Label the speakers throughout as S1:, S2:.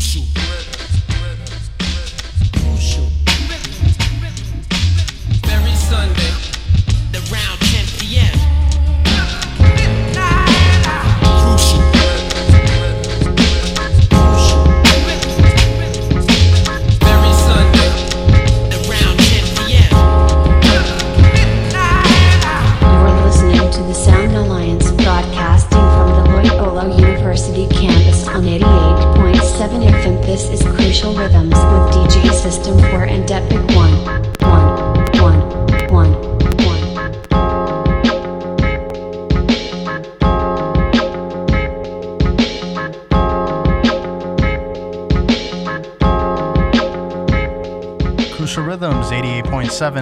S1: Crucial.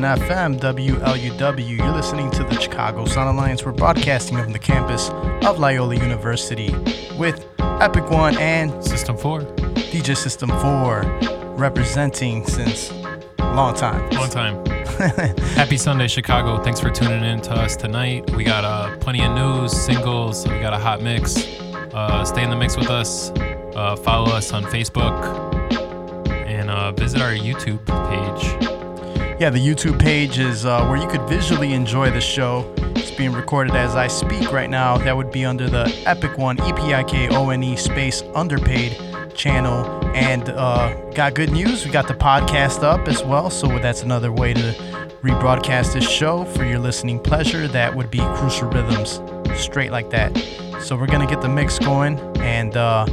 S2: FM,
S3: WLUW. You're listening to the Chicago Sound Alliance. We're broadcasting from the campus of Loyola University with Epic One and
S4: System 4.
S3: DJ System 4 representing since a long time.
S4: Long time. Happy Sunday, Chicago. Thanks for tuning in to us tonight. We got uh, plenty of news, singles, we got a hot mix. Uh, stay in the mix with us. Uh, follow us on Facebook and uh, visit our YouTube page.
S3: Yeah, the YouTube page is uh, where you could visually enjoy the show. It's being recorded as I speak right now. That would be under the Epic One, E P I K O N E space underpaid channel. And uh, got good news. We got the podcast up as well. So that's another way to rebroadcast this show for your listening pleasure. That would be Crucial Rhythms, straight like that. So we're going to get the mix going and uh,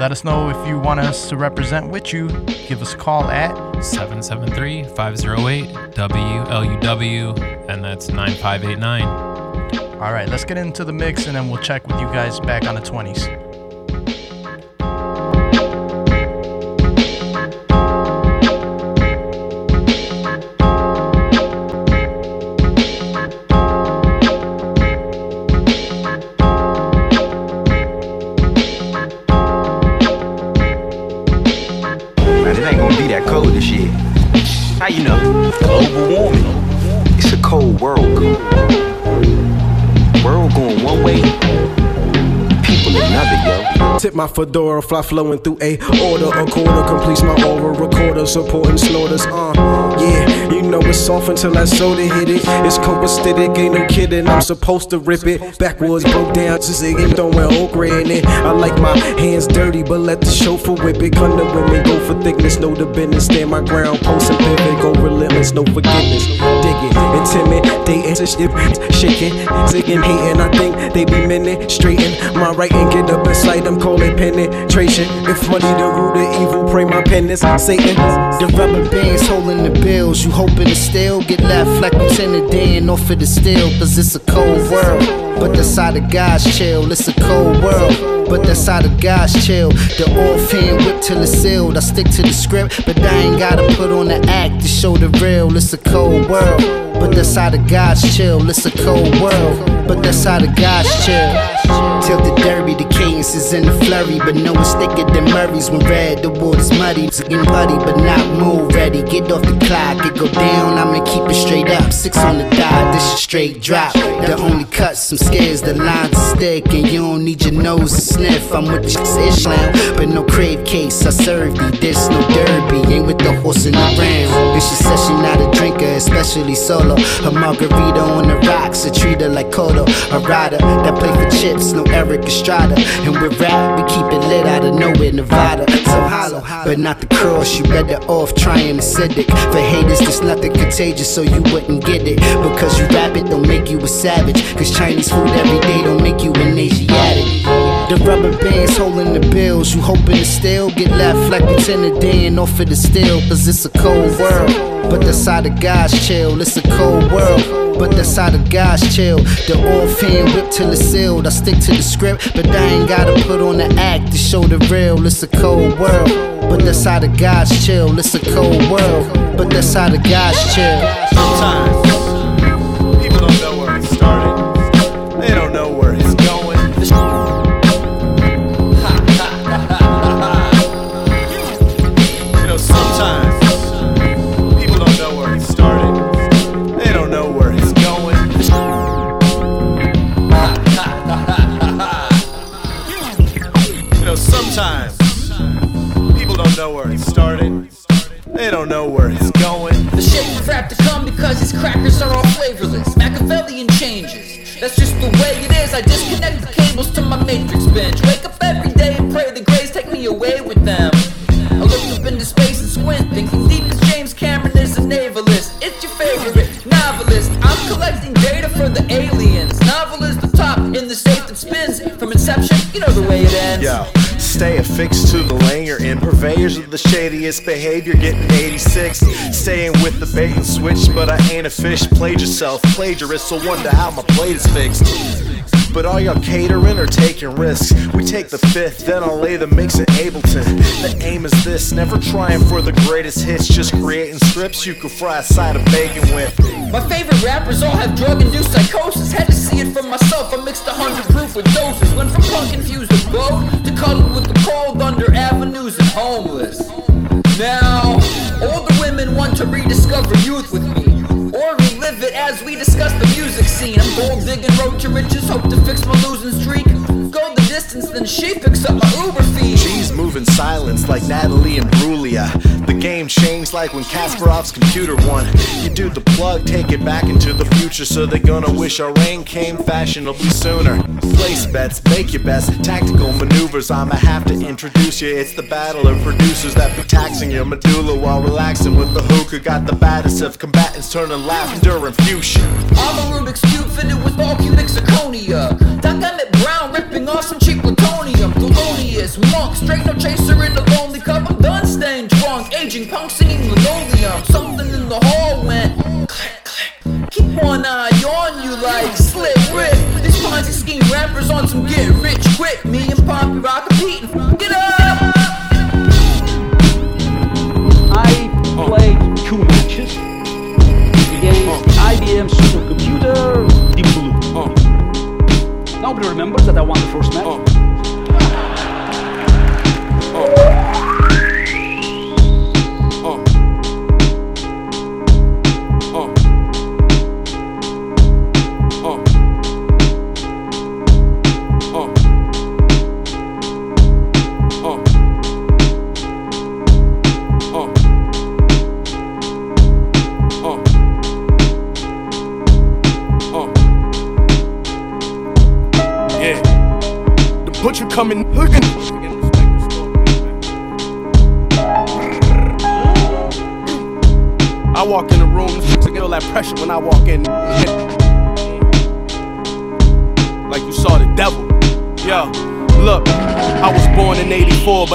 S3: let us know if you want us to represent with you. Give us a call at
S4: 773 508 WLUW, and that's 9589.
S3: All right, let's get into the mix and then we'll check with you guys back on the 20s.
S5: My fedora, fly flowing through a order. A quarter completes my aura. Recorder supporting slaughters. Uh, yeah, you know it's off until that soda hit it. It's copacetic, ain't no kidding. I'm supposed to rip it. Backwards broke down, again throwing okra in it. I like my hands dirty, but let the chauffeur whip it. Come to women, go for thickness, know the business. Stand my ground, post and pivot, go relentless, no forgiveness. Dig it, intimidating, shit, shaking, zigging, hating. I think they be meaning, straighten my writing, get up inside them, call penetration. If money the root of evil, pray my penance, Satan.
S6: The rubber bands holding the bills. You hoping to still get left like Lieutenant Dan off of the steel. Cause it's a cold world. But the side of God's chill. It's a cold world. But the side of God's chill. The offhand whip till it's sealed. I stick to the script, but I ain't gotta put on the act to show the real. It's a cold world. But the side of God's chill. It's a cold world. But the side of God's chill. Till the derby, the cadence is in the flurry. But no, it's thicker than Murray's when red, the water's muddy. It's getting muddy, but not move ready. Get off the clock, it go down, keep it straight up. Six on the dot, this is straight drop. The only cut, some scares, the lines stick. And you don't need your nose to sniff. I'm with the ish but no crave case. I serve you, this no derby. Ain't with the horse in the ram. And she says she not a drinker, especially solo. A margarita on the rocks, I treat her like Kodo. A rider that play for chips, no Erik Estrada. And with rap, we keep it lit out of nowhere, Nevada. So hollow, but not the cross. You better off trying acidic. For haters, there's nothing contagious, so you wouldn't get it. Because you rap it, don't make you a savage. Cause Chinese food every day don't make you an Asiatic. The rubber bands holding the bills. You hoping to still get left like Lieutenant Dan off of the steel. Cause it's a cold world. But the side of God's chill. It's a cold world. But the side of God's chill. The offhand whip till it's sealed. I stick to the script, but I ain't gotta put on the act to show the real. It's a cold world. But the side of God's chill. It's a cold world. But the side of God's chill.
S7: Sometimes where it's going. The shit will rap to come because these crackers are all flavorless. Machiavellian changes. That's just the way it is. I disconnect the cables to my matrix bench. Wake
S8: up every day and pray the grace take me away with
S7: stay affixed to the lane you're in. Purveyors of the shadiest behavior, getting 86. Staying with the bait and switch, but I ain't a fish. Played yourself, plagiarist, so wonder how my plate is fixed. But all y'all catering or taking risks? We take the fifth, then I'll lay the mix at Ableton. The aim is this, never trying for the greatest hits, just creating scripts you could fry a side of bacon with.
S8: My favorite rappers all have drug induced psychosis. Had to see it for myself. I mixed a hundred proof with doses. Went from punk infused with boat to cuddled with the cold under avenues and homeless. Now, all the women want to rediscover youth with me. Or relive it as we discuss the music scene. I'm gold digging road to riches, hope to fix my losing streak. Go the distance, then she picks up my Uber fee.
S7: She's moving silence like Natalie Imbruglia. The game changed like when Kasparov's computer won. You do the plug, take it back into the future, so they're gonna wish our rain came fashionably sooner. Place bets, make your best, tactical maneuvers. I'ma have to introduce you. It's the battle of producers that be taxing your medulla while relaxing with the hookah. Got the baddest of combatants turning laughter and fusion.
S8: I'm a Rubik's Cube fitted with all cubic zirconia. Emmett Brown ripping off some cheap plutonium. Thelonious monk, straight no chaser in the lonely cup. I'm done staying drunk, aging punk singing linoleum. Something in the hall went click, click. Keep one eye on you like Slick Rick. These Ponzi scheme rappers on some get rich quick. Me and Poppy Rock competing. Get up!
S9: I played two matches against oh. IBM supercomputer Deep Blue. Nobody remembers that I won the first match.
S10: Oh.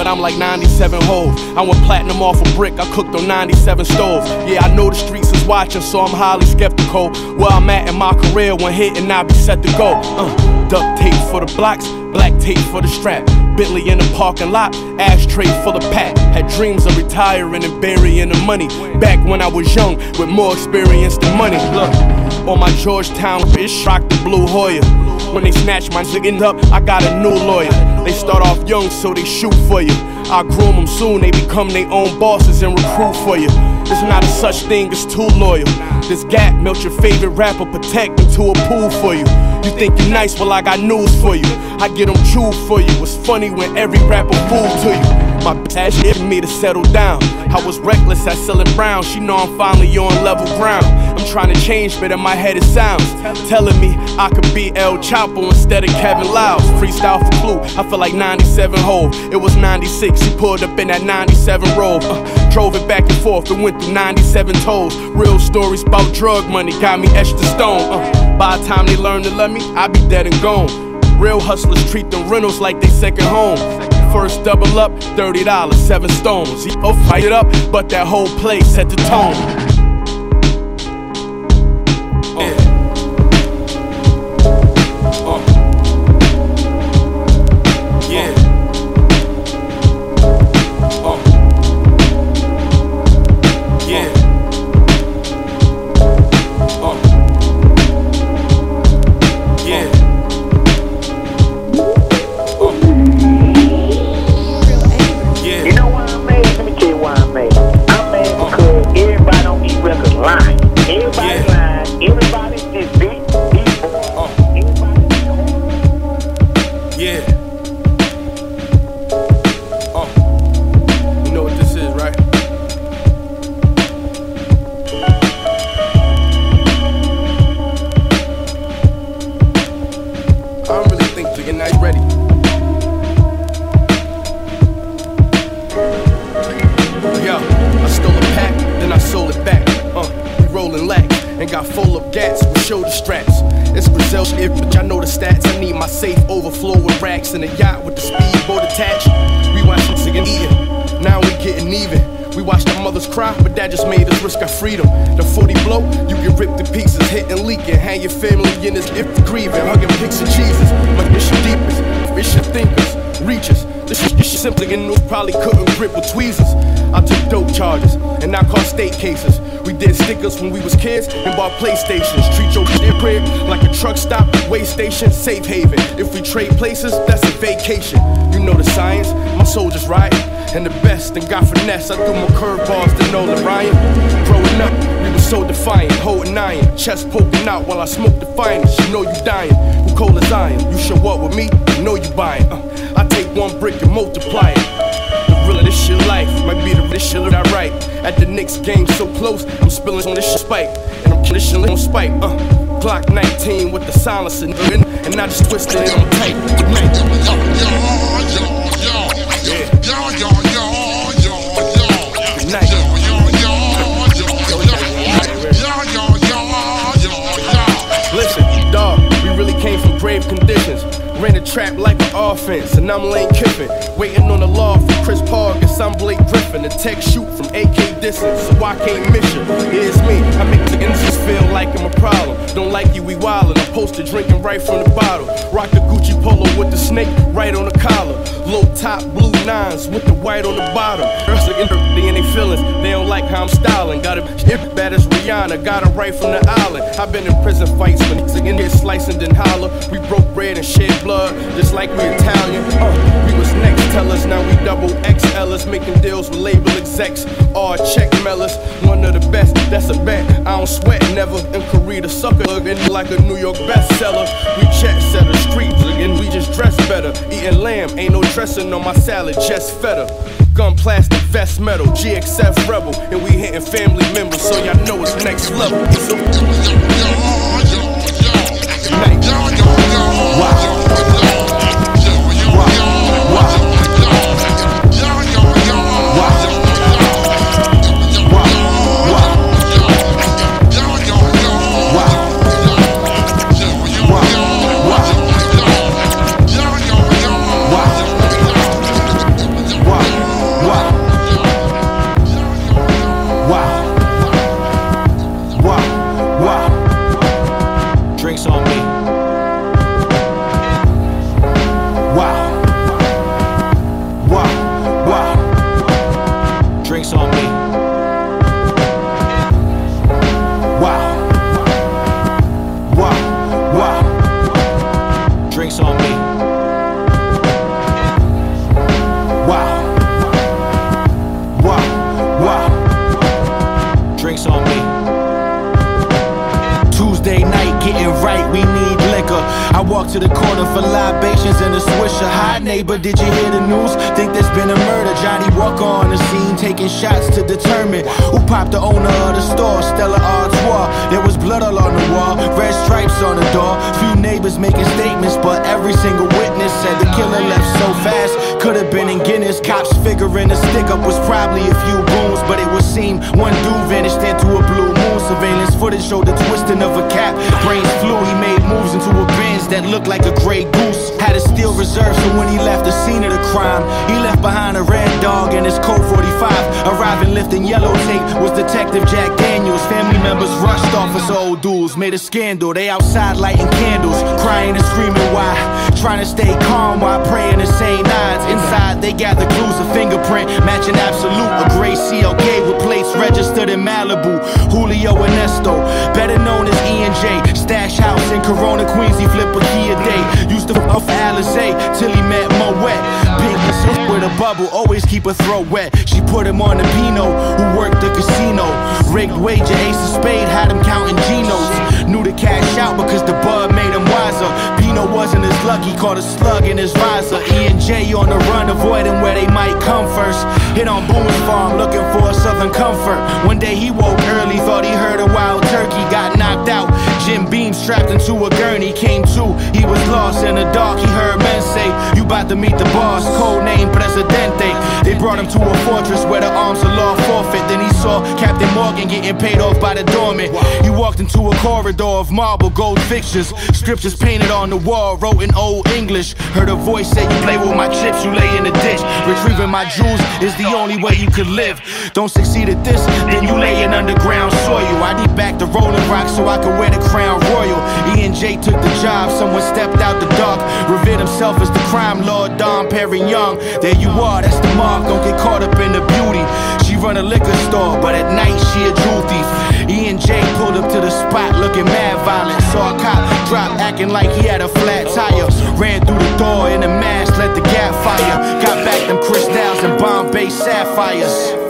S10: But I'm like 97 hoes. I went platinum off a brick, I cooked on 97 stoves. Yeah, I know the streets is watching, so I'm highly skeptical. Where I'm at in my career when hitting, I be set to go. Uh, duct tape for the blocks, black tape for the strap. Bentley in the parking lot, ashtray full of pack. Had dreams of retiring and burying the money. Back when I was young, with more experience than money. Look, on my Georgetown bitch, rock the blue Hoya. When they snatch my ziggin' up, I got a new lawyer. They start off young, so they shoot for you. I groom them soon, they become their own bosses and recruit for you. There's not a such thing as too loyal. This gap melt your favorite rapper, protect into a pool for you. You think you're nice, well I got news for you. I get them true for you. It's funny when every rapper fool to you. My bitch asked hit me to settle down. I was reckless at selling brown. She know I'm finally on level ground. I'm trying to change, but in my head it sounds telling me I could be El Chapo instead of Kevin Liles. Freestyle for Clue. I feel like 97 Hov. It was 96. He pulled up in that 97 roll. Uh, drove it back and forth and went through 97 tolls. Real stories about drug money got me etched to stone. Uh, by the time they learn to love me, I be dead and gone. Real hustlers treat them rentals like they second home. First double up, $30, seven stones. Both fight it up, but that whole place set the tone. PlayStations. Treat your crib like a truck stop, way station, safe haven. If we trade places, that's a vacation. You know the science, my soldiers riding. And the best, and got finesse. I threw more curveballs than Nolan Ryan. Growing up, we were so defiant, holding iron, chest poking out while I smoke the finest. You know you dying, who cold as iron. You show up with me, you know you buying. Uh, I take one brick and multiply it. This shit life might be the rich shit that I write. At the Knicks game so close, I'm spilling on this shit spike. And I'm killing shit on spike. Uh, Glock 19 with the silencer, and, I just twisted it on tight. Night. Listen, we really came from grave conditions. Ran the trap like an offense, and I'm Lane Kiffin. Waiting on the law for Chris Paul, guess I'm Blake Griffin. A tech shoot from AK distance, so I can't miss you. Here's me, I make the innocents feel like I'm a problem. Don't like you, we wildin'. I'm posted drinking right from the bottle. Rock the Gucci polo with the snake right on the collar. Low top, blue nines with the white on the bottom. Girls they in their feelings, they don't like how I'm styling. Got a hip bad as Rihanna, got her right from the island. I've been in prison fights when niggas in here slicing then holler. We broke bread and shed blood, just like we Italian. Uh, we was next, tell us now we double XLers, making deals with label execs. All check mailers, one of the best, that's a bet. I don't sweat never. In Korea, the sucker looking like a New York bestseller. We jet setter, street and we just dress better. Eating lamb, ain't no dressing on my salad, just feta. Gun plastic, vest metal, GXF rebel, and we hitting family members, so y'all know it's next level. Good
S11: Neighbor, did you hear the news? Think there's been a murder. Johnny Walker on the scene, taking shots to determine who popped the owner of the store, Stella Artois. There was blood all on the wall, red stripes on the door. Few neighbors making statements, but every single witness said the killer left so fast. Could have been in Guinness. Cops figuring the stick up was probably a few goons, but it would seem one dude vanished into a blue moon. Surveillance footage showed the twisting of a cap. Brains flew, he made moves into a Benz that looked like a gray goose. Had a steel reserve, so when he left the scene of the crime, he left behind a red dog and his Colt 45. Arriving lifting yellow tape was Detective Jack Daniels. Family members rushed officer old dudes, made a scandal. They outside lighting candles, crying and screaming why. Trying to stay calm while praying the same nines. Inside they gather clues, a fingerprint matching absolute. A gray CLK with plates registered in Malibu. Julio Ernesto, better known as E and J. Stash house in Corona, Queens. He flip a key a day. Used to f off Alizé till he met Moet. Pink with a bubble, always keep her throat wet. She put him on the Pino, who worked the casino. Rigged wager, ace of spade, had him counting Genos. Knew to cash out because the lucky, caught a slug in his visor. E and J on the run, avoiding where they might come first. Hit on Boone's farm, looking for a southern comfort. One day he woke early, thought he heard a wild turkey, got knocked out. Jim Beam strapped into a gurney, came to, he was lost in the dark. He heard men say, You bout out to meet the boss, code name Presidente. They brought him to a fortress where the arms of law forfeit. Then he saw Captain Morgan getting paid off by the doorman. He walked into a corridor of marble, gold fixtures, scriptures painted on the wall, wrote in old English. Heard a voice say, You play with my chips, you lay in the ditch. Retrieving my jewels is the only way you could live. Don't succeed at this, then you lay in underground soil. I need back the rolling rock so I can wear the crown royal. E and J took the job, someone stepped out the dark, revealed himself as the crime lord, Dom Perignon. There you are, that's the mark. Don't get caught up in the beauty. She run a liquor store, but at night she a jewel thief. E and J pulled up to the spot looking mad violent. Saw a cop drop acting like he had a flat tire. Ran through the door in a mask, let the gap fire. Got back them crystals and Bombay sapphires.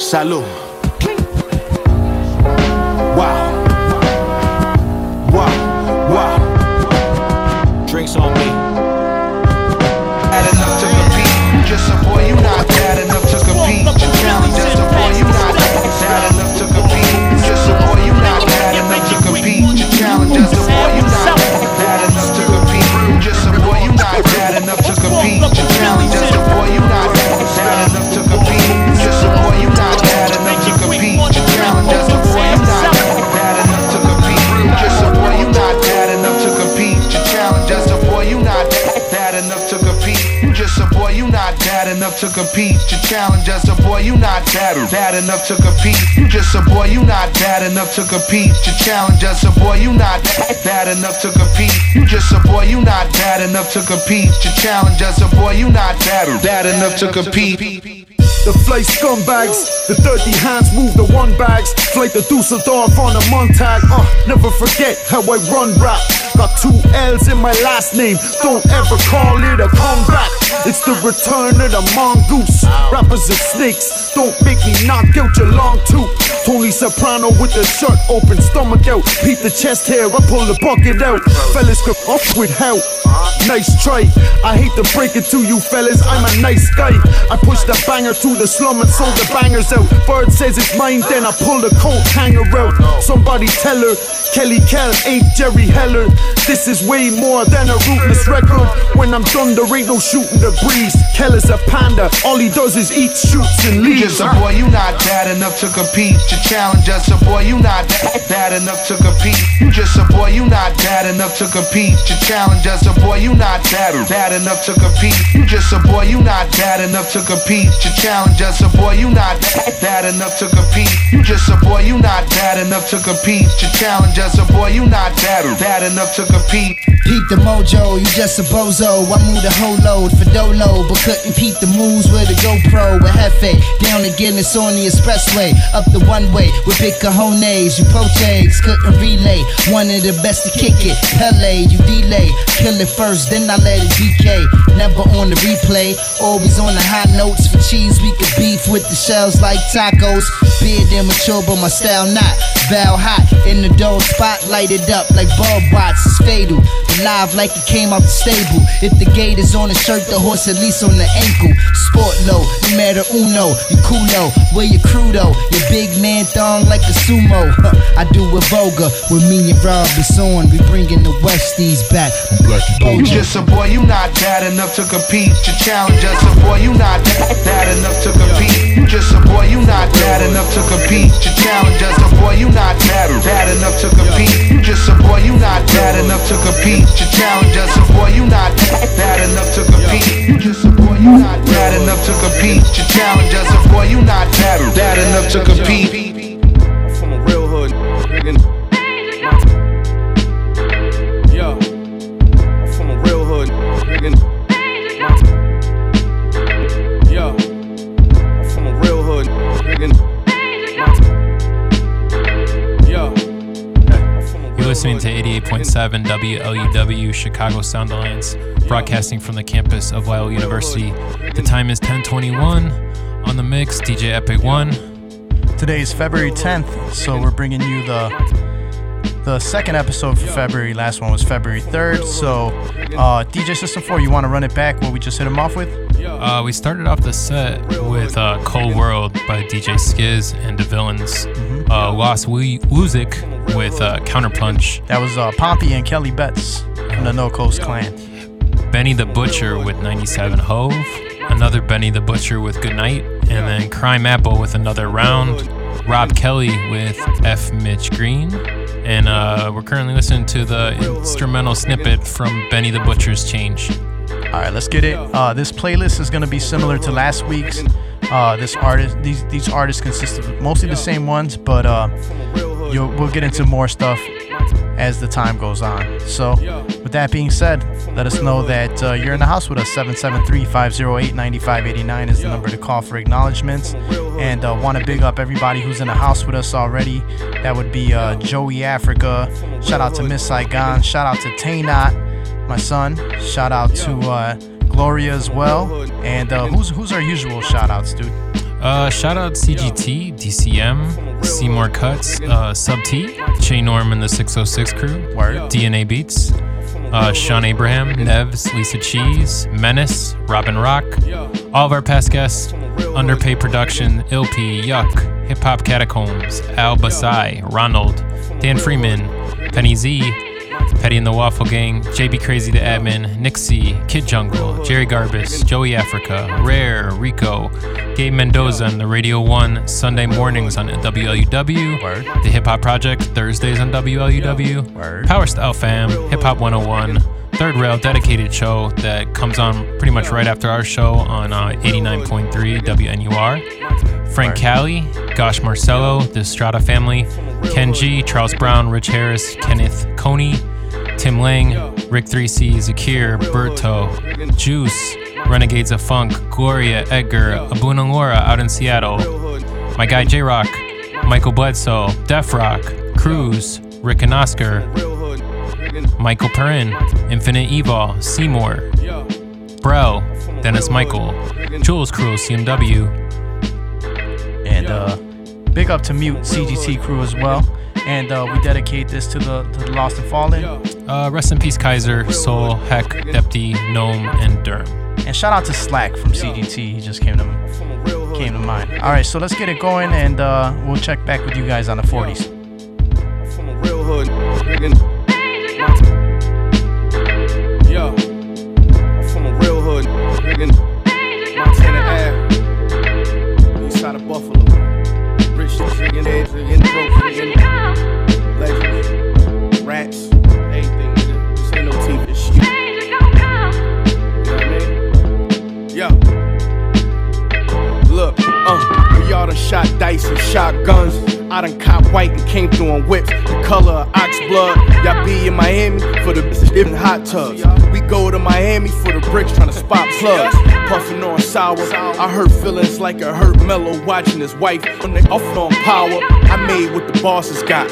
S11: Salud.
S12: Enough to compete. Your challenge just a boy, you not bad bad enough to compete. You just a boy, you not bad enough to compete. Your challenge just a boy, you not bad enough to compete. You just a boy, you not bad enough to compete. Your challenge just a boy, you not bad bad enough to compete.
S13: The flight scumbags, the dirty hands move the one bags. Flight the Dusseldorf on a Montag. Uh, never forget how I run rap. Got two L's in my last name. Don't ever call it a comeback. It's the return of the mongoose. Rappers are snakes. Don't make me knock out your long tooth. Tony Soprano with the shirt open, stomach out. Peep the chest hair, I pull the bucket out. Fellas come off with help. Nice try. I hate to break it to you fellas, I'm a nice guy. I push the banger to the slum and sold the bangers out. Bird says it's mine, then I pull the coat hanger out. Somebody tell her, Kelly Kell ain't Jerry Heller. This is way more than a rootless record. When I'm done, there ain't no shooting the breeze. Kell is a panda, all he does is eat, shoots, and leaves.
S12: You just a boy, you not bad enough to compete. Your challenge just a boy, you not bad enough to compete. You just a boy, you not bad enough to compete. Your challenge just a boy, you not bad bad enough to compete. You just a boy, you not bad enough to compete. Your challenge just a boy, you not bad enough to compete. You just a boy, you not bad enough to compete. Your challenge just a boy, you not bad bad enough to compete.
S6: Peep the mojo, you just a bozo. I moved the whole load for dolo, but couldn't peep the moves with a GoPro with Hefe. Down again, it's on the expressway. Up the one way with big cojones. You poches, couldn't relay. One of the best to kick it. Pele, you delay. Kill it first, then I let it decay. Never on the replay, always on the high notes. For cheese, we could beef with the shells like tacos. Beard immature, but my style not. Val hot in the dog spot, lighted up like bulb bots. It's fatal. Live like it came out the stable. If the gate is on the shirt, the horse at least on the ankle. Sport low, numero uno, you culo. Where your crew though? Your big man thong like a sumo. Huh, I do it vulgar with me and Rob is on. We bringing the Westies back.
S12: You just a boy, you not bad enough to compete. Your challenge just a boy, you not bad enough to compete. You just a boy, you not bad enough to compete. Your challenge just a boy, you not bad bad enough to compete. You just a boy, you not bad enough to compete. Your challenge a boy, you not bad enough to compete. You just a boy, you not bad enough to compete. Your challenge a boy, you not bad bad enough to compete.
S10: I'm from a real hood,
S4: listening to 88.7 WLUW Chicago Sound Alliance, broadcasting from the campus of Loyola University. The time is 1021. On the mix, DJ Epic One.
S3: Today is February 10th, so we're bringing you the the second episode for February. Last one was February 3rd. So, uh, DJ System 4, you want to run it back? What we just hit him off with?
S4: Uh, we started off the set with uh, Cold World by DJ Skiz and the Villains. Uh, Lost Wu- Wuzik with uh, Counterpunch.
S3: That was uh, Pompey and Kelly Betts from the No Coast Clan.
S4: Benny the Butcher with 97 Hov, another Benny the Butcher with Good Night, and then Crimeapple with another round, Rob Kelly with F. Mitch Green, and uh, we're currently listening to the instrumental snippet from Benny the Butcher's Change.
S3: All right, let's get it. Uh, this playlist is going to be similar to last week's. Uh, this artist, these these artists consist of mostly the same ones, but uh, we'll get into more stuff as the time goes on. So, with that being said, let us know that uh, you're in the house with us. 773-508-9589 is the number to call for acknowledgments. And uh, want to big up everybody who's in the house with us already. That would be uh, Joey Africa. Shout out to Miss Saigon. Shout out to Taynot, my son. Shout out to uh, Gloria as well. And uh, who's who's our usual shout outs, dude?
S4: Uh, shout out CGT, DCM, Seymour Cuts, uh, Sub T, Shay Norm and the 606 crew,
S3: Word.
S4: DNA Beats, uh, Sean Abraham, Nevs, Lisa Cheese, Menace, Robin Rock, all of our past guests, Underpay Production, Ilp, Yuck, Hip Hop Catacombs, Al Basai, Ronald, Dan Freeman, Penny Z, Petty and the Waffle Gang, JB Crazy the Admin, Nixie, Kid Jungle, Jerry Garbus, Joey Africa, Rare, Rico, Gabe Mendoza on the Radio 1 Sunday mornings on WLUW, The Hip Hop Project Thursdays on WLUW, Power Style Fam, Hip Hop 101, Third Rail dedicated show that comes on pretty much right after our show on uh, 89.3 WNUR. Frank Cali, Gosh Marcello, the Strata family, Ken G, Charles Brown, Rich Harris, Kenneth Coney, Tim Lang, Rick 3C, Zakir, Berto, Juice, Renegades of Funk, Gloria, Edgar, Abunangora out in Seattle, my guy J Rock, Michael Bledsoe, Def Rock, Cruz, Rick and Oscar, Michael Perrin, Infinite Evil, Seymour, Bro, Dennis Michael, Jules Crew, CMW,
S3: And uh, big up to Mute CGT crew as well. And uh, we dedicate this to the, to the Lost and Fallen.
S4: uh, rest in peace Kaiser, Soul, Heck, Depty, Gnome, and Derm.
S3: And shout out to Slack from CGT. He just came to came to mind. All right, so let's get it going, and uh, we'll check back with you guys on the 40s.
S10: real hood. nigga. Yo, I'm from a real hood. Nigga. Montana Ave. Nigga, broke nigga. Legends. Rats. Everything, nigga. This ain't no TV shit. You know what I mean? Yo. Look, uh, we all done shot dice and shotguns. I done cop white and came through on whips. The color of ox blood. Y'all be in Miami for the different hot tubs. We go to Miami for the bricks trying to spot plugs. Puffing on sour. I hurt feelings like a hurt mellow watching his wife on the off on power. I made what the bosses got.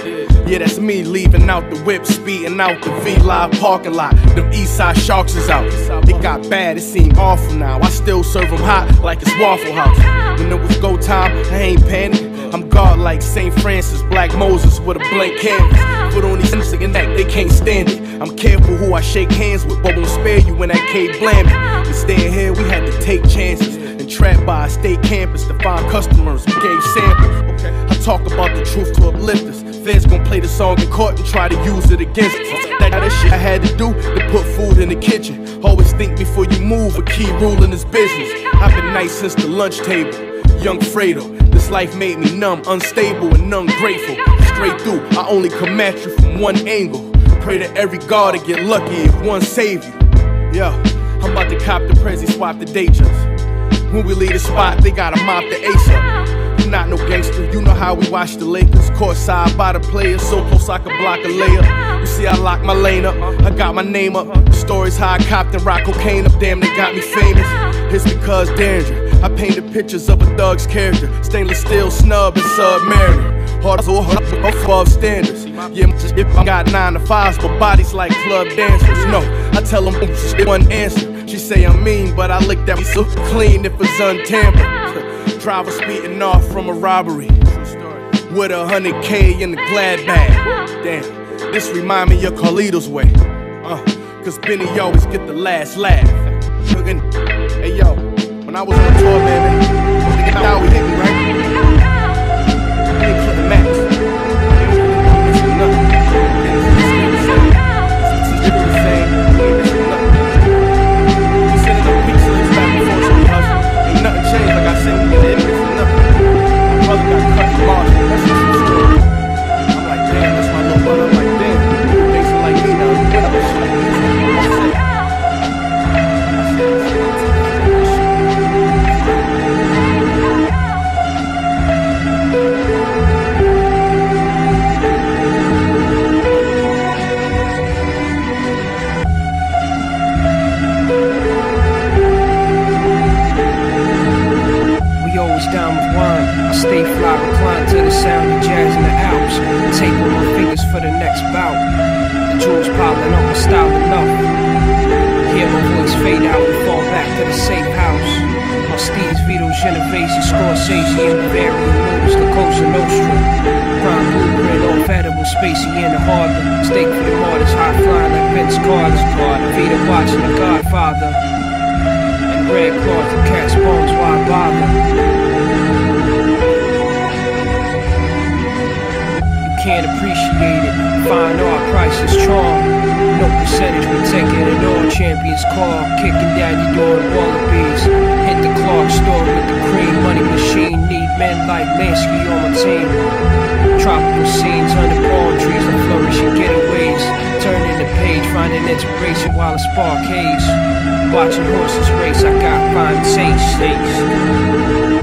S10: Yeah, that's me leaving out the whip, speeding out the V Live parking lot. Them East Side Sharks is out. It got bad, it seemed awful now. I still serve them hot like it's Waffle House. When it was go time, I ain't panic. I'm God like St. Francis, Black Moses with a blank canvas. Put on these innocent neck, they can't stand it. I'm careful who I shake hands with, but won't spare you when that K blam. And staying here, we had to take chances. And trap by a state campus to find customers who gave samples. I talk about the truth to uplifters. Feds gon' play the song in court and try to use it against us. That, that shit I had to do to put food in the kitchen. Always think before you move, a key rule in this business. I've been nice since the lunch table. Young Fredo, this life made me numb, unstable, and ungrateful. Straight through, I only come at you from one angle. Pray to every god to get lucky if one save you. Yo, I'm about to cop the Prezi, swap the day just. When we leave the spot, they gotta mop the ace up. Not no gangster, you know how we watch the Lakers. Courtside by the players, so close I could block a layup. You see, I lock my lane up, I got my name up. The Stories how I copped and rock cocaine up, damn, they got me famous. It's because danger. I painted pictures of a thug's character. Stainless steel snub and submariner. Hard so hard above standards. Yeah, if I got nine to fives, but bodies like club dancers. No, I tell them one answer. She say I'm mean, but I lick that so clean if it's untampered. Driver speeding off from a robbery. With a hundred K in the glad bag. Damn, this remind me of Carlito's way. Uh, cause Benny always get the last laugh. Hey yo, when I was on tour, man, nigga, now we hit me, right? Nigga, to the max. sound of jazz in the Alps.
S14: Taping my fingers for the next bout. The jewels piling up my style enough. Hear my voice fade out and fall back to the safe house. My Steves, Vito, Genovese, Scorsese, and Barry notice the Cosa Nostra. Prime blueprint on Fedible, Spacey in the harbor. Stake for the martyrs, high flying like Vince Carter's guard. Vito watching The Godfather. And red cloth to cat's bones, why bother? Can't appreciate it. Fine art, priceless charm. No percentage, we taking it all. Champions call, kicking down your door in wallabies. Hit the Clark store with the cream money machine. Need men like Lansky on my team. Tropical scenes under palm trees and flourishing getaways. Turning the page, finding inspiration while I spark haze. Watching horses race, I got fine taste.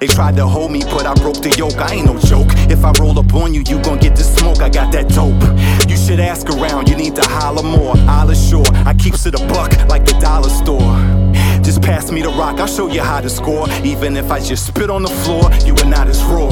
S15: They tried to hold me, but I broke the yoke. I ain't no joke. If I roll up on you, you gon' get the smoke. I got that dope. You should ask around, you need to holler more. I'll assure, I keeps it a buck like the dollar store. Just pass me the rock, I'll show you how to score. Even if I just spit on the floor, you are not as raw.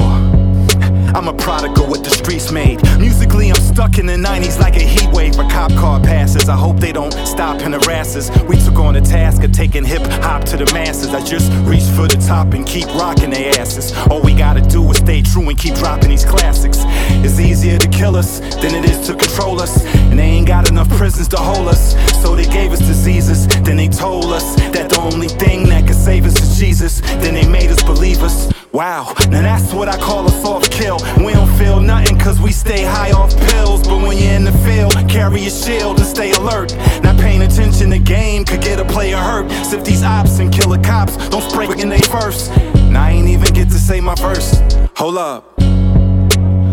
S15: I'm a prodigal with the streets made. Musically, I'm stuck in the 90s like a heat wave. A cop car passes. I hope they don't stop and harass us. We took on the task of taking hip hop to the masses. I just reach for the top and keep rocking their asses. All we gotta do is stay true and keep dropping these classics. It's easier to kill us than it is to control us. And they ain't got enough prisons to hold us. So they gave us diseases. Then they told us that the only thing that could save us is Jesus. Then they made us believers. Wow, now that's what I call a soft kill. We don't feel nothing cause we stay high off pills. But when you're in the field, carry a shield and stay alert. Not paying attention to game could get a player hurt. Sip these ops and killer cops, don't spray in they first. And I ain't even get to say my verse. Hold up.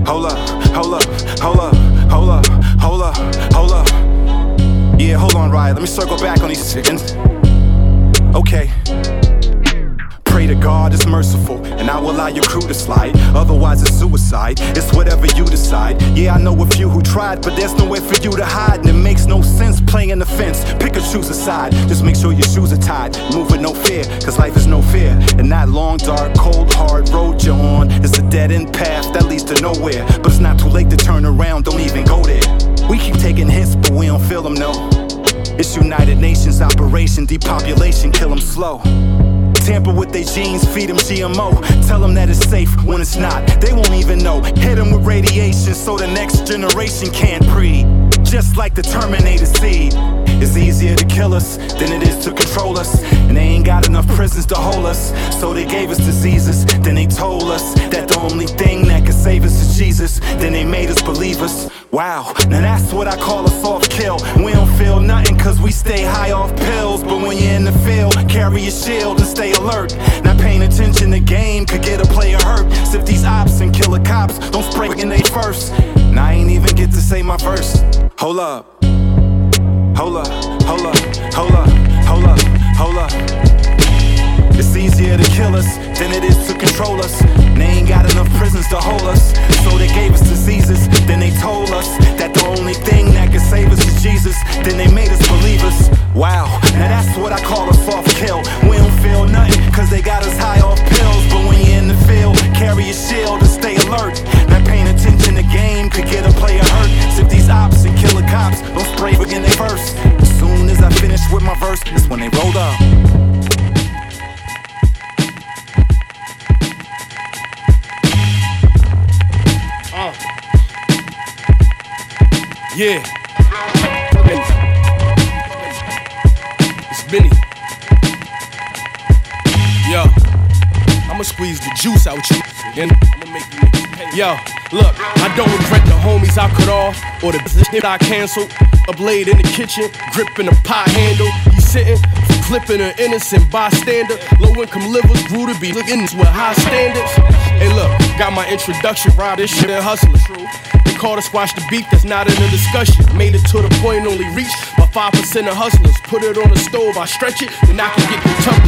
S15: Hold up, hold up, hold up, hold up, hold up, hold up. Yeah, hold on, Riot. Let me circle back on these seconds. Okay. To God is merciful, and I will allow your crew to slide. Otherwise, it's suicide. It's whatever you decide. Yeah, I know a few who tried, but there's nowhere for you to hide, and it makes no sense playing the fence. Pick or choose a side. Just make sure your shoes are tied. Move with no fear, cause life is no fear. And that long, dark, cold, hard road you're on is a dead end path that leads to nowhere. But it's not too late to turn around, don't even go there. We keep taking hits, but we don't feel them, no. It's United Nations operation, depopulation, kill them slow. Tamper with their genes, feed them GMO. Tell them that it's safe when it's not. They won't even know. Hit them with radiation so the next generation can't breathe. Just like the Terminator seed. It's easier to kill us than it is to control us. And they ain't got enough prisons to hold us. So they gave us diseases. Then they told us that the only thing that can save us is Jesus. Then they made us believers. Wow, now that's what I call a soft kill. We don't feel nothing cause we stay high off pills. But when you're in the field, carry a shield and stay alert. Not paying attention to game could get a player hurt. Sip these ops and killer cops, don't spray in they first. Now I ain't even get to say my verse. Hold up. Hold up, hold up, hold up, hold up, hold up. It's easier to kill us than it is to control us. And they ain't got enough prisons to hold us. So they gave us diseases. Then they told us that the only thing that can save us is Jesus. Then they made us believers. Wow, now that's what I call a soft kill. We don't feel nothing, cause they got us high off pills. But when you're in the field, carry a shield and stay alert. Not paying attention to game could get a player hurt. Sip these ops and killer cops, don't spray again they first. As soon as I finish with my verse, that's when they rolled up.
S10: Uh. Yeah. It's Benny. Yo. I'ma squeeze the juice out you. And I'ma make you. Yo, look, I don't regret the homies I cut off or the business I canceled. A blade in the kitchen, gripping a pot handle. He sitting, clipping an innocent bystander. Low income livers grew to be looking with high standards. Hey, look, got my introduction, rob this shit and hustling. They call to squash the beef that's not in the discussion. Made it to the point only reached by 5% of hustlers. Put it on the stove, I stretch it, then I can get contemplatives.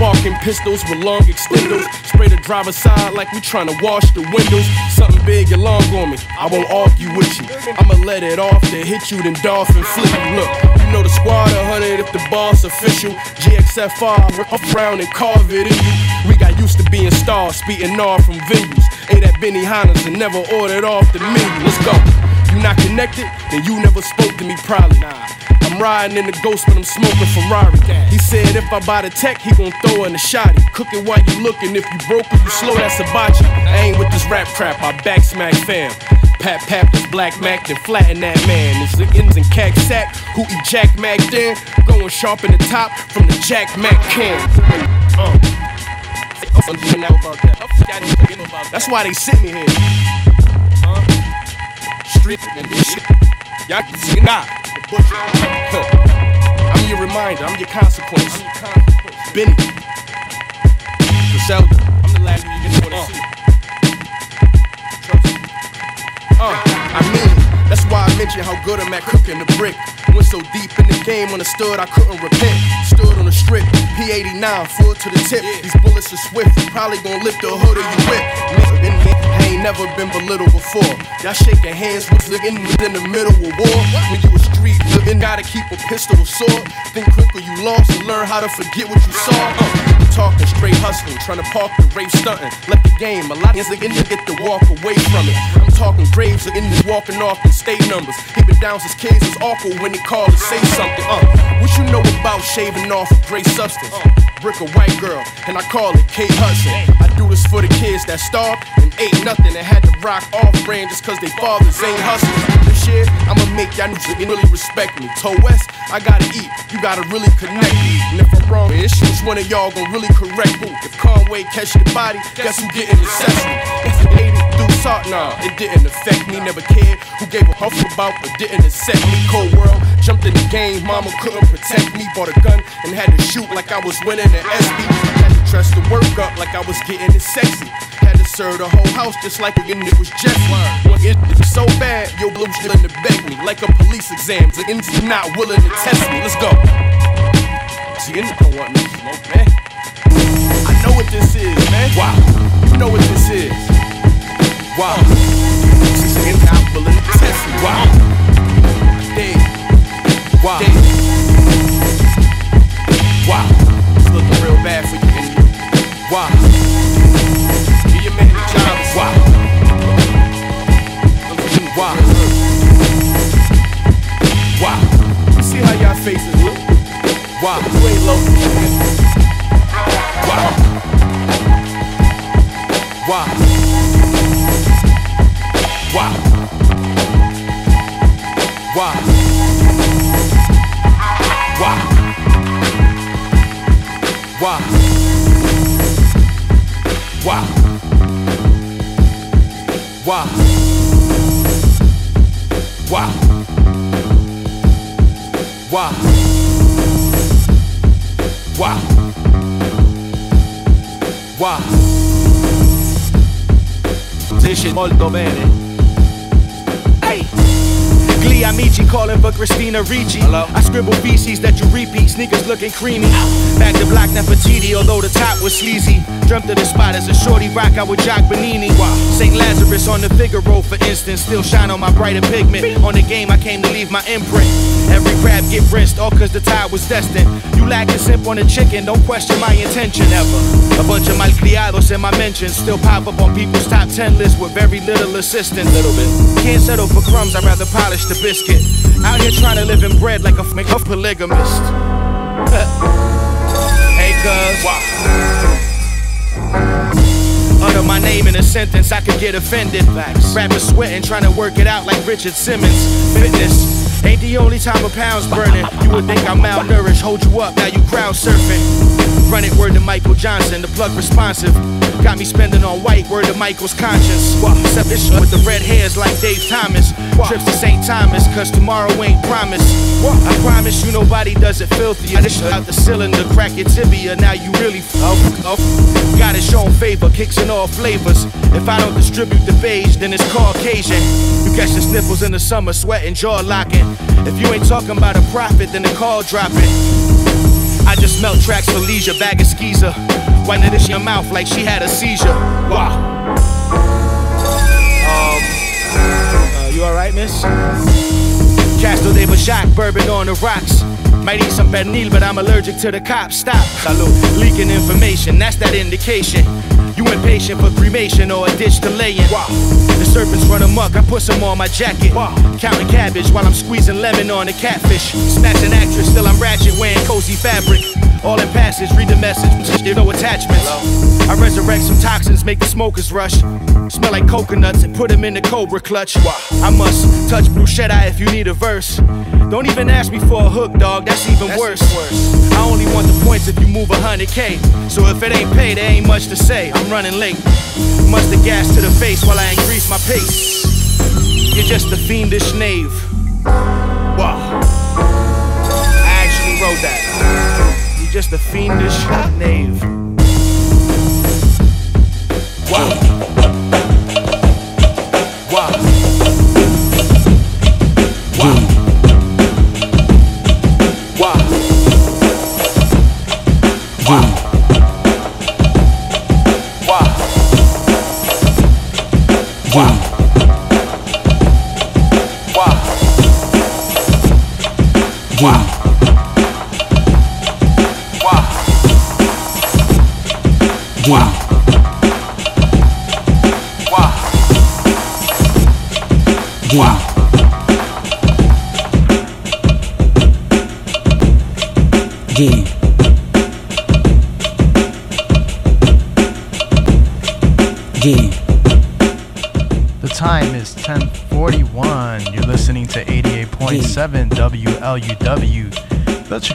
S10: Sparking pistols with long extenders. Spray the driver's side like we tryna wash the windows. Something big and long on me. I won't argue with you. I'ma let it off, then hit you, then dolphin flip you. Look, you know the squad a hundred if the boss official. GXFR, around and carve it in you. We got used to being stars, speeding off from venues. Ate at Benihana's and never ordered off the menu. Let's go. You not connected? Then you never spoke to me, probably. Riding in the ghost, but I'm smoking Ferrari. He said if I buy the tech, he gon' throw in the shotty. Cook it while you looking. If you broke or you slow, that's hibachi. I ain't with this rap crap, I back smack fam. Pat Pap this black Mac, then flatten that man. It's the ends and cack sack. Who eat Jack Mac then? Going sharp in the top from the Jack Mac can. That's why they sent me here. Street and this shit. Y'all can see I'm your reminder, I'm your consequence. Benny. Griselda. I'm the last one you see. Uh, I mean, that's why I mentioned how good I'm at cooking the brick. Went so deep in the game, understood I couldn't repent. Stood on the strip, P89, full to the tip. These bullets are swift, probably gonna lift the hood of your whip. Been I ain't never been belittled before. Y'all shaking hands with looking within the middle of war. When you a street living, gotta keep a pistol or sword. Think quicker you lost and learn how to forget what you saw. Uh, talking straight hustling, trying to park the rape stunting. Let the game, a lot of niggas get to walk away from it. I'm talking graves of again, walking off in state numbers. He it down since kids was awful when they call to say something. Uh, what you know about shaving off a gray substance? Brick a white girl, and I call it Kate Hudson. I do this for the kids that starved and ate nothing and had to rock off brand just cause they fathers ain't hustling. Year, I'ma make y'all niggas really respect me. Toe West, I gotta eat, you gotta really connect. me. And if I'm wrong, it's which one of y'all gon' really correct who? If Conway catch the body, guess who getting sesame? If it it through salt, nah, it didn't affect me. Never cared who gave a huff about, but didn't accept me. Cold world, jumped in the game, mama couldn't protect me. Bought a gun and had to shoot like I was winning an SB. Had to dress the work up like I was getting it sexy. Serve the whole house just like again it was Jeffrey. When it was so bad, yo blue willing to beg me like a police exam. The ends not willing to test me. Let's go. See, ends don't want no smoke, man. I know what this is, man. Wow. You know what this is. Wow. She's ends not willing to test me. Wow. Dead. Wow. Dead. Wow. It's looking real bad for you. Wow. Wow. See how y'all. Wow. Wow. Wow. Wow. Wow.
S11: Dice molto bene. Hey. Glee Amici calling for Christina Ricci. Hello? I scribble feces that you repeat, sneakers looking creamy. Back to Black Nefertiti, although the top was sleazy. Dreamt of the spot as a shorty rock out with Jock Benini. St. Lazarus on the Figaro, for instance, still shine on my brighter pigment. On the game, I came to leave my imprint. Every crab get rinsed, all cause the tide was destined. You lack a simp on the chicken, don't question my intention ever. A bunch of malcriados in my mentions still pop up on people's top 10 list with very little assistance. Little bit. Can't settle for crumbs, I'd rather polish the biscuit. Out here trying to live in bread like a, f- a polygamist. hey, cuz. Utter my name in a sentence, I could get offended. Rappers sweating, trying to work it out like Richard Simmons. Fitness. Ain't the only time a pound's burning. You would think I'm malnourished, hold you up, now you crowd surfing. Run it, word to Michael Johnson, the plug responsive. Got me spending on white, word to Michael's conscience. Except this with the red hairs like Dave Thomas. Trips to St. Thomas, cause tomorrow ain't promised. I promise you nobody does it filthy. I just out the cylinder, crack your tibia, now you really f- oh, oh. Got it shown favor, kicks in all flavors. If I don't distribute the beige, then it's Caucasian. You catch the sniffles in the summer, sweating, jaw locking. If you ain't talking about a profit, then the call dropping. I just melt tracks for leisure, bag of skeezer. Whitening this in your mouth like she had a seizure. Wow. Um, uh, you alright, miss? Castro de Bajac, bourbon on the rocks. Might eat some pernil, but I'm allergic to the cops. Stop. Salute. Leaking information, that's that indication. You impatient for cremation or a ditch to lay in. Wow. The serpents run amok, I put some on my jacket. Wow. Counting cabbage while I'm squeezing lemon on a catfish. An actress, still I'm ratchet wearing cozy fabric. All in passage, read the message, there's no attachments. I resurrect some toxins, make the smokers rush. Smell like coconuts and put them in the cobra clutch. I must touch bruschetta if you need a verse. Don't even ask me for a hook, dog, that's even worse. worse. I only want the points if you move a 100k. So if it ain't paid, there ain't much to say. I'm running late. Mustard gas to the face while I increase my pace. You're just a fiendish knave. Wow. I actually wrote that. Just a fiendish knave. Wow. Wow. Wow. Wow. Wow. Wow. Wow. Wow. Wow.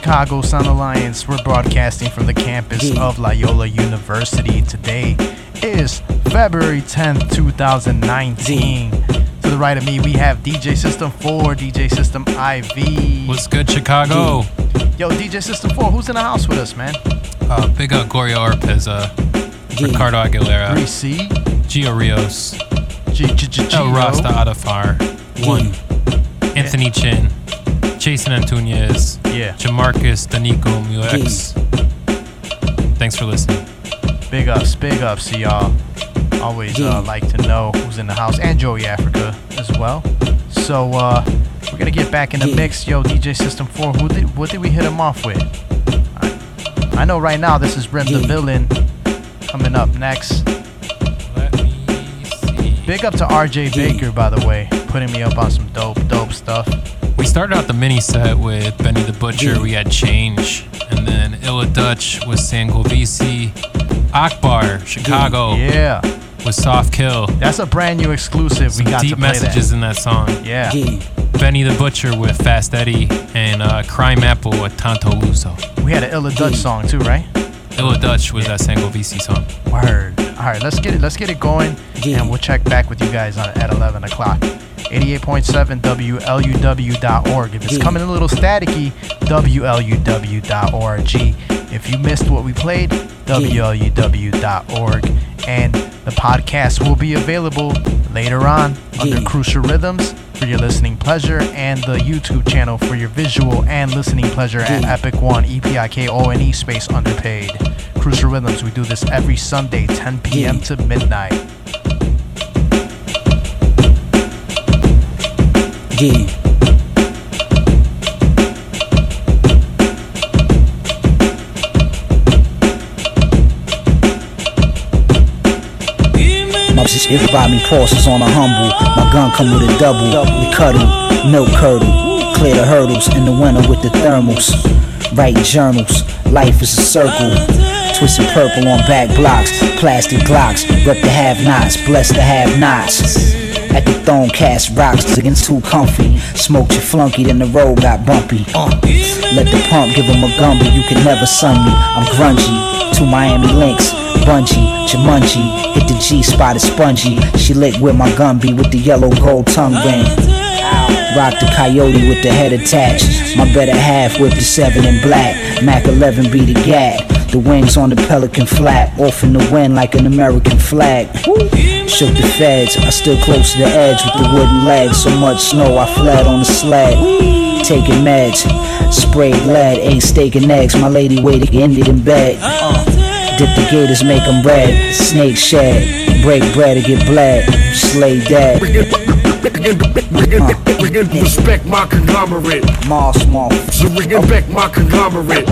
S3: Chicago Sound Alliance. We're broadcasting from the campus of Loyola University. Today is February 10th, 2019. To the right of me, we have DJ System 4, DJ System IV.
S4: What's good, Chicago?
S3: Yo, DJ System 4, who's in the house with us, man?
S4: Uh, big up Gloria Orpeza, Ricardo Aguilera,
S3: 3C,
S4: Gio Rios,
S3: G- G- G-
S4: El
S3: Gio.
S4: Rasta Adafar, One, Anthony Chin, Jason Antunez,
S3: Yeah.
S4: Jamarcus Danico Muex. Thanks for listening.
S3: Big ups, big ups to y'all. Always uh, like to know who's in the house and Joey Africa as well. So uh, we're gonna get back in the mix, yo. DJ System 4. Who did what did we hit him off with? I, I know right now this is Rem the Villain coming up next. Big up to RJ Baker, by the way, putting me up on some dope, dope stuff.
S4: We started out the mini set with Benny the Butcher. We had Change, and then Illa Dutch with Sangiovese, Akbar, Chicago.
S3: Yeah.
S4: With Soft Kill.
S3: That's a brand new exclusive.
S4: Some
S3: we got
S4: deep
S3: to play
S4: messages
S3: that.
S4: in that song.
S3: Yeah.
S4: Benny the Butcher with Fast Eddie, and uh, Crimeapple with Tanto Luso.
S3: We had an Illa Dutch song too, right?
S4: Illa Dutch was that Sangiovese song.
S3: Word. All right, let's get it. Let's get it going, and we'll check back with you guys on at 11 o'clock. 88.7 WLUW.org. If it's
S16: Yeah.
S3: coming a little staticky, WLUW.org. If you missed what we played, WLUW.org. And the podcast will be available later on under Crucial Rhythms for your listening pleasure and the YouTube channel for your visual and listening pleasure at Epik One, E E-P-I-K-O-N-E space underpaid. Crucial Rhythms, we do this every Sunday, 10 p.m. to midnight.
S16: Yeah. My buy me Porsches on a humble. My gun come with a double. We cuddle, milk curdle. Clear the hurdles in the winter with the thermals. Write journals, life is a circle. Twisted purple on back blocks, plastic blocks. Rep the have nots, bless the have nots. At the throne cast rocks, against too comfy. Smoked your flunky, then the road got bumpy. Let the pump give him a gumby, you can never sun me. I'm grungy, to Miami Links, Bungie, Jumanji. Hit the G spot, is spongy. She licked with my gumby with the yellow gold tongue ring. Rock the coyote with the head attached. My better half with the seven in black. Mac 11 be the gat. The wings on the pelican flap, off in the wind like an American flag. Shook the feds, I stood close to the edge with the wooden legs. So much snow, I fled on the sled. Taking meds, sprayed lead, ate steak and eggs. My lady waited, ended in bed. Uh, dip the gators, make them red. Snake shed, break bread to get bled. Slay dead.
S17: Respect my conglomerate.
S16: Moss, moss.
S17: So we respect my conglomerate.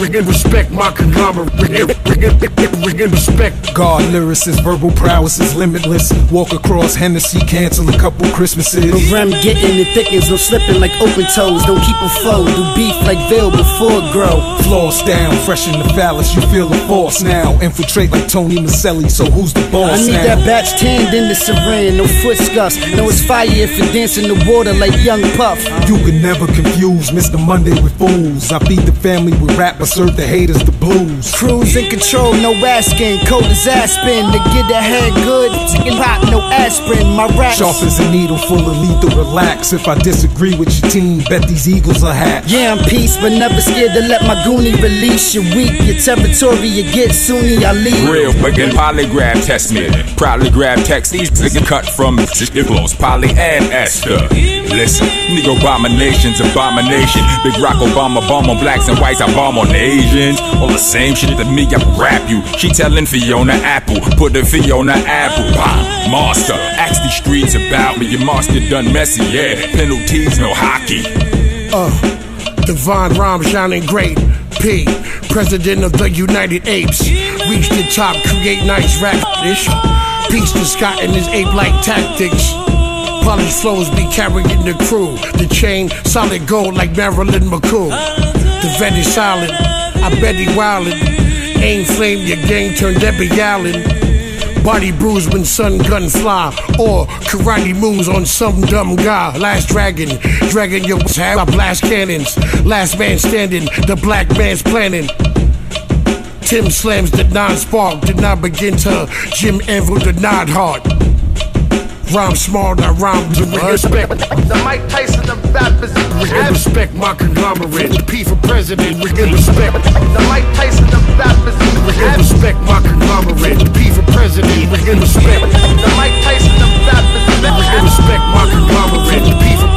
S17: We respect my conglomerate. Respect.
S18: God lyricist, verbal prowess is limitless. Walk across Hennessy, cancel a couple Christmases.
S6: The rem getting it thickens, no slipping like open toes. Don't keep them flow, do beef like veil before grow.
S18: Floss down, fresh in the phallus, you feel the force now. Infiltrate like Tony Maselli, so who's the boss
S6: I need
S18: now?
S6: that batch tanned in the saran, no foot scuffs. No, it's fire if it dance in the water like young puff.
S18: You can never confuse Mr. Monday with fools. I feed the family with rap, I serve the haters the blues.
S6: Cruise in control, no asking. Cold as Aspen to get the head good. Chicken pop, no aspirin. My rap.
S18: Sharp as a needle, full of lethal. Relax. If I disagree with your team, bet these eagles are hatched.
S6: Yeah, I'm peace, but never scared to let my goonie release. You weak, your territory, you get Sunni, I leave.
S19: Real fucking polygraph test me. Proudly grab text these niggas cut from close Polly and Esther. Listen, nigga abominations, abomination. Big Rock Obama bomb on blacks and whites, I bomb on Asians. All the same shit to me, I rap you. She telling Fiona Apple, put a Fiona Apple. Bomb, master, ask these streets about me. Your master done messy, yeah. Penalties, no hockey.
S17: Uh, Divine Rhyme shining great. P, President of the United Apes. Reach the top, create nice rap dish. Peace to Scott and his ape-like tactics. Polished flows be carrying the crew. The chain, solid gold like Marilyn McCoo. The vet is silent, I bet he wildin'. Aim flame, your gang turn Debbie Allen. Body bruised when sun gun fly, or karate moves on some dumb guy. Last dragon, dragon your have I blast cannons. Last man standing, the black man's planning. Tim slams the non-spark, did not begin to Jim Anvil the nod hard. Rhyme small, I rhyme to respect.
S13: The Mike Tyson of Baptism.
S17: Respect my conglomerate. P for president. We respect.
S13: The Mike Tyson of Baptism.
S17: Respect my conglomerate. P for president.
S13: we
S17: Respect.
S13: The Mike Tyson of Baptism.
S17: Respect my conglomerate. P for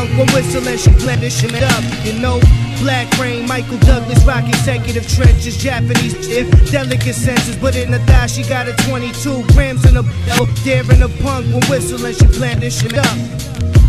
S20: bunk, one whistle and she blandishing it up, you know. Black Rain, Michael Douglas, rock executive trenches, Japanese, if delicate senses, but in the thigh she got a 22 grams in a out there in the punk, one whistle and she blandishing it up.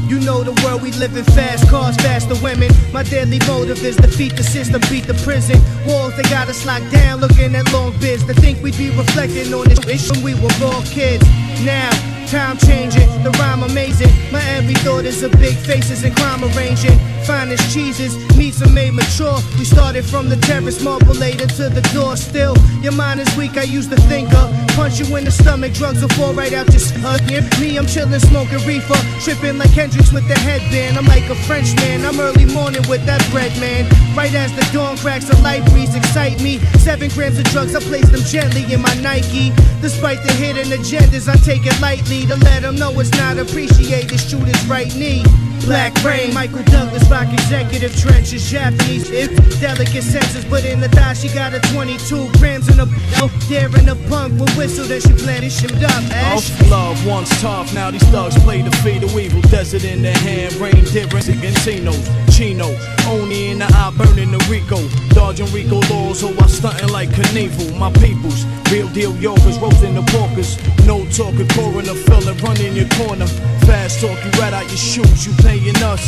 S20: You know the world we live in fast, cars faster women. My daily motive is defeat the system, beat the prison. Walls they got us locked down, looking at long bids. To think we'd be reflecting on this issue when we were all kids. Now, time changing, the rhyme amazing. My every thought is a big faces and crime arranging. Finest cheeses, meats are made mature. We started from the terrace, marble later to the door. Still, your mind is weak, I used to think. Punch you in the stomach, drugs will fall right out your stomach. Uh, me, I'm chillin', smoking reefer. Tripping like Hendrix with the headband. I'm like a Frenchman, I'm early morning with that bread, man. Right as the dawn cracks, a light breeze excite me. Seven grams of drugs, I place them gently in my Nike. Despite the hidden agendas, I take it lightly to let them know it's not appreciated. Shoot his right knee. Black Rain, Michael Douglas, rock executive trenches, Japanese, if delicate senses, but in the thigh she got a 22 grams in a out there in the punk with whistle that she planted shimmed up. Ash.
S10: Off love, once tough, now these thugs play the fate of evil. Desert in their hand, rain different Gentinos, Chino, Oni in the eye, burning the Rico. Dodging Rico laws, oh, so I stunting like Knievel. My peoples, real deal Yorkers, roasting the porkers. No talking, pouring the filler, in your corner. Fast talk, you right out your shoes, you paying us.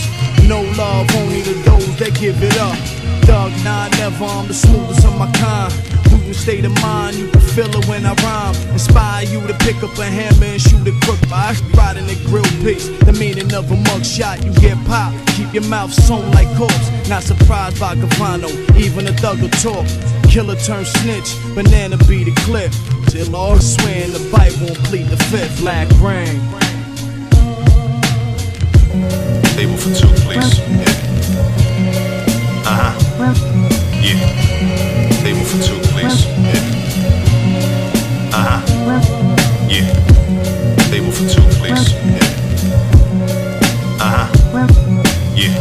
S10: No love, only the those that give it up. Doug, nah, never, I'm the smoothest of my kind. Prudent state of mind, you can feel it when I rhyme. Inspire you to pick up a hammer and shoot a crook by riding a grill piece. The meaning of a mug shot, you get popped. Keep your mouth sewn like corpse. Not surprised by Gravano, even a thug will talk. Killer turn snitch, banana be the clip. Till all swearing the bite won't plead the fifth. Black rain.
S21: Table for two, please. Table Yes. Yeah. Uh huh. Yeah. Table for two, please. Yeah. Uh huh. Yeah.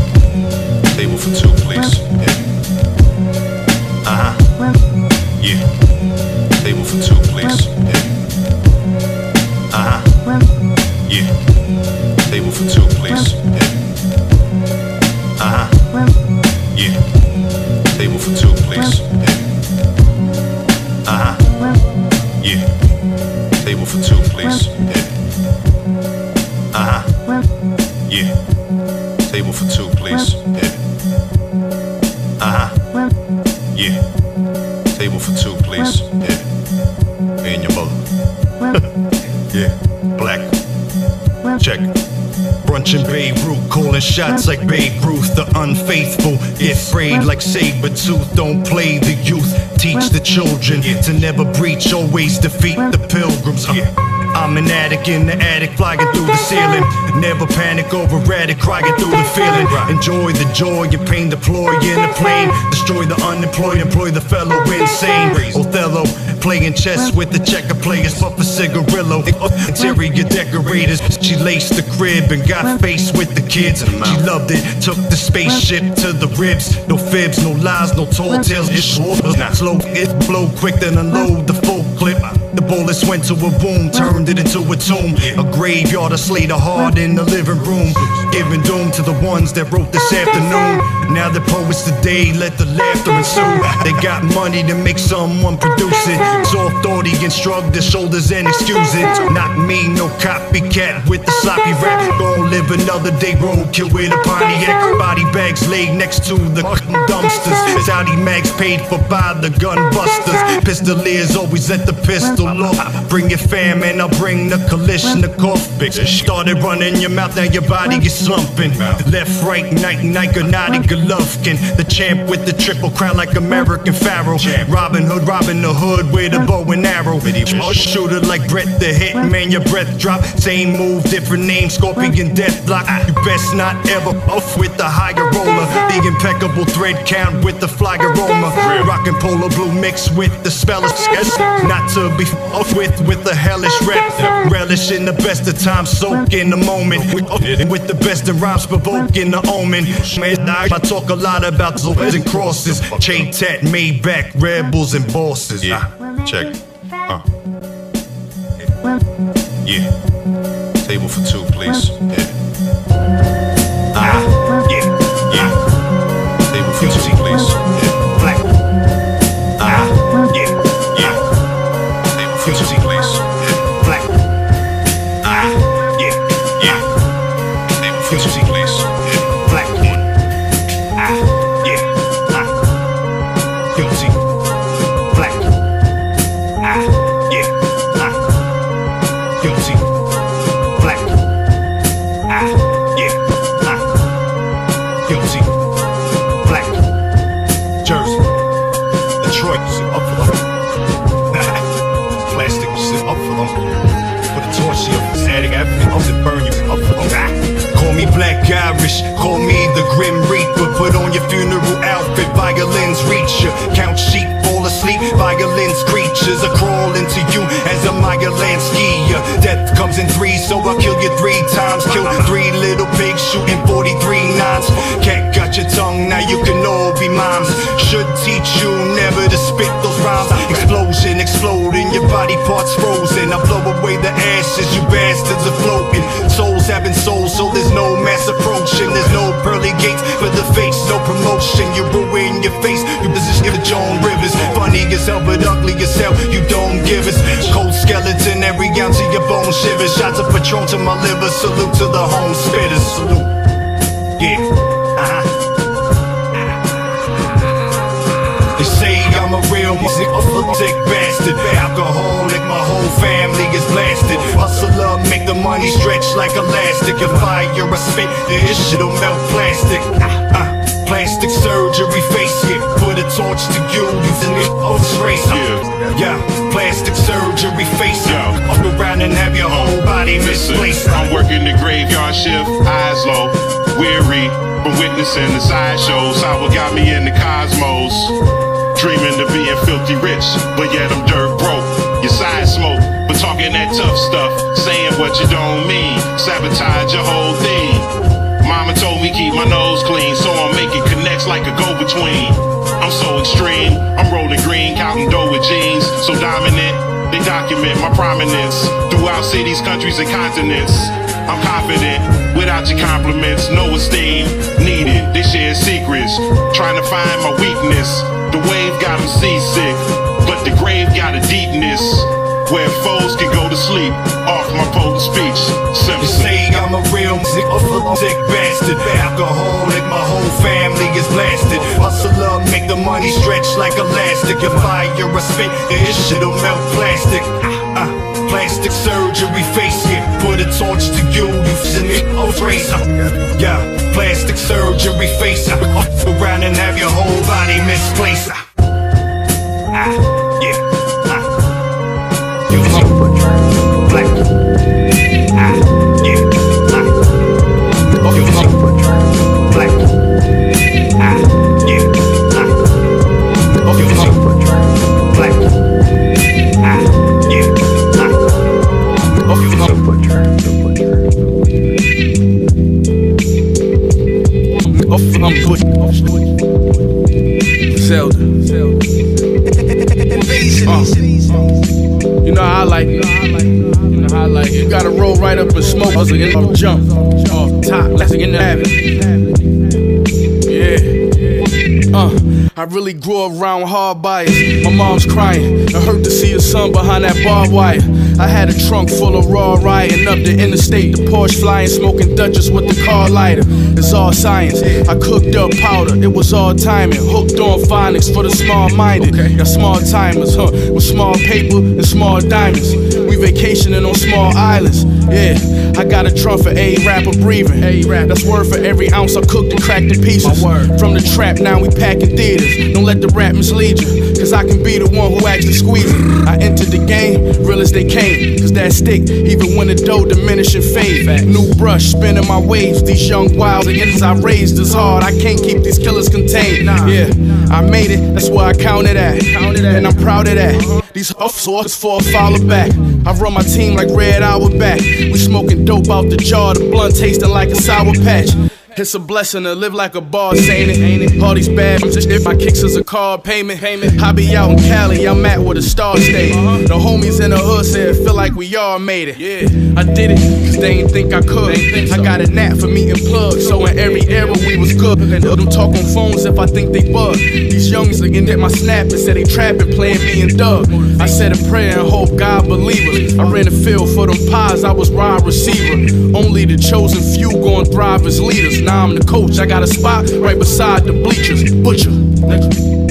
S21: Table for two.
S22: In Beirut, calling shots like Babe Ruth. The unfaithful get frayed like saber tooth. Don't play the youth, teach the children to never breach, always defeat the pilgrims. Uh, I'm an addict in the attic, flying through the ceiling. Never panic over radic, crying through the feeling. Enjoy the joy and pain, deploy in the plane. Destroy the unemployed, employ the fellow insane. Othello, playing chess with the checker players, puff a cigarillo. Interior decorators, she laced the crib and got faced with the kids. She loved it, took the spaceship to the ribs. No fibs, no lies, no tall tales. It's not slow, it blow quick, then unload the full clip. The bullets went to a womb, turned it into a tomb. A graveyard, a slate of heart in the living room. Giving doom to the ones that wrote this afternoon. Now the poets today let the laughter ensue. They got money to make someone produce it. Soft audience shrug their shoulders and excuse it. Not me, no copycat with the sloppy rap. Gon' live another day roadkill with a Pontiac. Body bags laid next to the dumpsters. Saudi mags paid for by the gun busters. Pistoliers always at the pistol Bring your fam and I'll bring the collision Kalashnikov. Bitch, started running your mouth, now your body is slumping. Left, right, night, night, Gennady Golovkin. The champ with the triple crown like American Pharaoh. Robin Hood, Robin the Hood with a bow and arrow. Oh, shooter like Brett the Hitman, your breath drop. Same move, different name, Scorpion Death Block. You best not ever off with the higher roller. The impeccable thread count with the fly aroma. Rockin' polo blue mixed with the spell of. Not to be with with the hellish rep. Relish in the best of times, soak in the moment. With, with the best of rhymes, provoking the omen. I talk a lot about Zoes and crosses. Chain tat, Maybach, rebels and bosses.
S21: Yeah. Check. Uh. Yeah. Table for two, please. Yeah.
S22: The Grim Reaper. Put on your funeral outfit, violins reach you. Count sheep, fall asleep, violins creatures are crawling to you as a Maya skier. Death comes in threes, so I'll kill you three times. Kill three little pigs, shooting 43 nines. Cat got your tongue, now you can all be moms. Should teach you never to spit those rhymes. Explosion, exploding, your body parts frozen. I blow away the ashes, you bastards are floating. Souls having souls, so there's no mass approaching. There's no pearly gates for the face, no promotion. You ruin your face, you position the Joan Rivers. Funny hell, but ugly hell, you don't give us. Cold skeleton, every ounce of your bone shivers. Shots of Patron to my liver, salute to the home spitters. Salute. Yeah, uh-huh. They say I'm a real music sick bastard. Alcoholic, my whole family blasted. Hustler, make the money stretch like elastic. If fire, I spit, this shit'll melt plastic. Uh, uh, plastic surgery face it. Put a torch to you, using it oh trace. Yeah, plastic surgery face it. Up around and have your whole body misplaced.
S23: I'm working the graveyard shift, eyes low, weary from witnessing the sideshows. How it got me in the cosmos. Dreaming of being filthy rich, but yet I'm dirt broke. Your side smoke, but talking that tough stuff, saying what you don't mean. Sabotage your whole thing. Mama told me keep my nose clean, so I'm making connects like a go-between. I'm so extreme, I'm rolling green, counting dough with jeans, so dominant. They document my prominence throughout cities, countries, and continents. I'm confident, without your compliments, no esteem needed. They share secrets, trying to find my weakness. The wave got them seasick, the grave got a deepness. where foes can go to sleep off my potent speech. Simple.
S22: They say I'm a real sick, sick bastard. Alcoholic, my whole family is blasted. Hustle up, make the money stretch like elastic. If fire a spit, this shit'll melt plastic. Ah, plastic surgery face it. Put a torch to you, you oh razor. Yeah, plastic surgery face it. Around and have your whole body misplaced. Ah. Oh. you
S10: know I like it. You know how I like it. You gotta roll right up and smoke. I was like, I'm jump off top. Let's get in the habit. Yeah. Uh, I really grew around hard bias. My mom's crying. It hurt to see her son behind that barbed wire. I had a trunk full of raw riding up the interstate. The Porsche flying, smoking Dutchess with the car lighter. It's all science. I cooked up powder. It was all timing. Hooked on phonics for the small minded. Got small timers, huh? With small paper and small diamonds. We vacationing on small islands. Yeah, I got a trunk for a rapper breathing. That's word for every ounce I cooked and cracked in pieces. From the trap, now we packing theaters. Don't let the rap mislead you, cause I can be the one who actually squeezes. I entered the game, real as they came. Cause that stick, even when the dough diminish and fade. New brush, spinning my waves. These young wild against I raised is hard. I can't keep these killers contained. Yeah, I made it, that's where I counted at. And I'm proud of that. These officers for a follow back. I run my team like Red Hour back. We smoking dope out the jar, the blunt tasting like a sour patch. It's a blessing to live like a boss, ain't it? Ain't it? All these bad just if my kicks is a car payment. payment. I be out in Cali, I'm at where the stars stay. The homies in the hood said feel like we all made it. Yeah, I did it, cause they ain't think I could. I got a knack for meeting plugs, so in every era we was good. And let them talk on phones if I think they bug. These youngins looking at my snap and said they trapping, playing me and Doug. I said a prayer and hope God believe us. I ran the field for them pies, I was wide receiver. Only the chosen few gon' thrive as leaders. Now I'm the coach, I got a spot right beside the bleachers. Butcher. And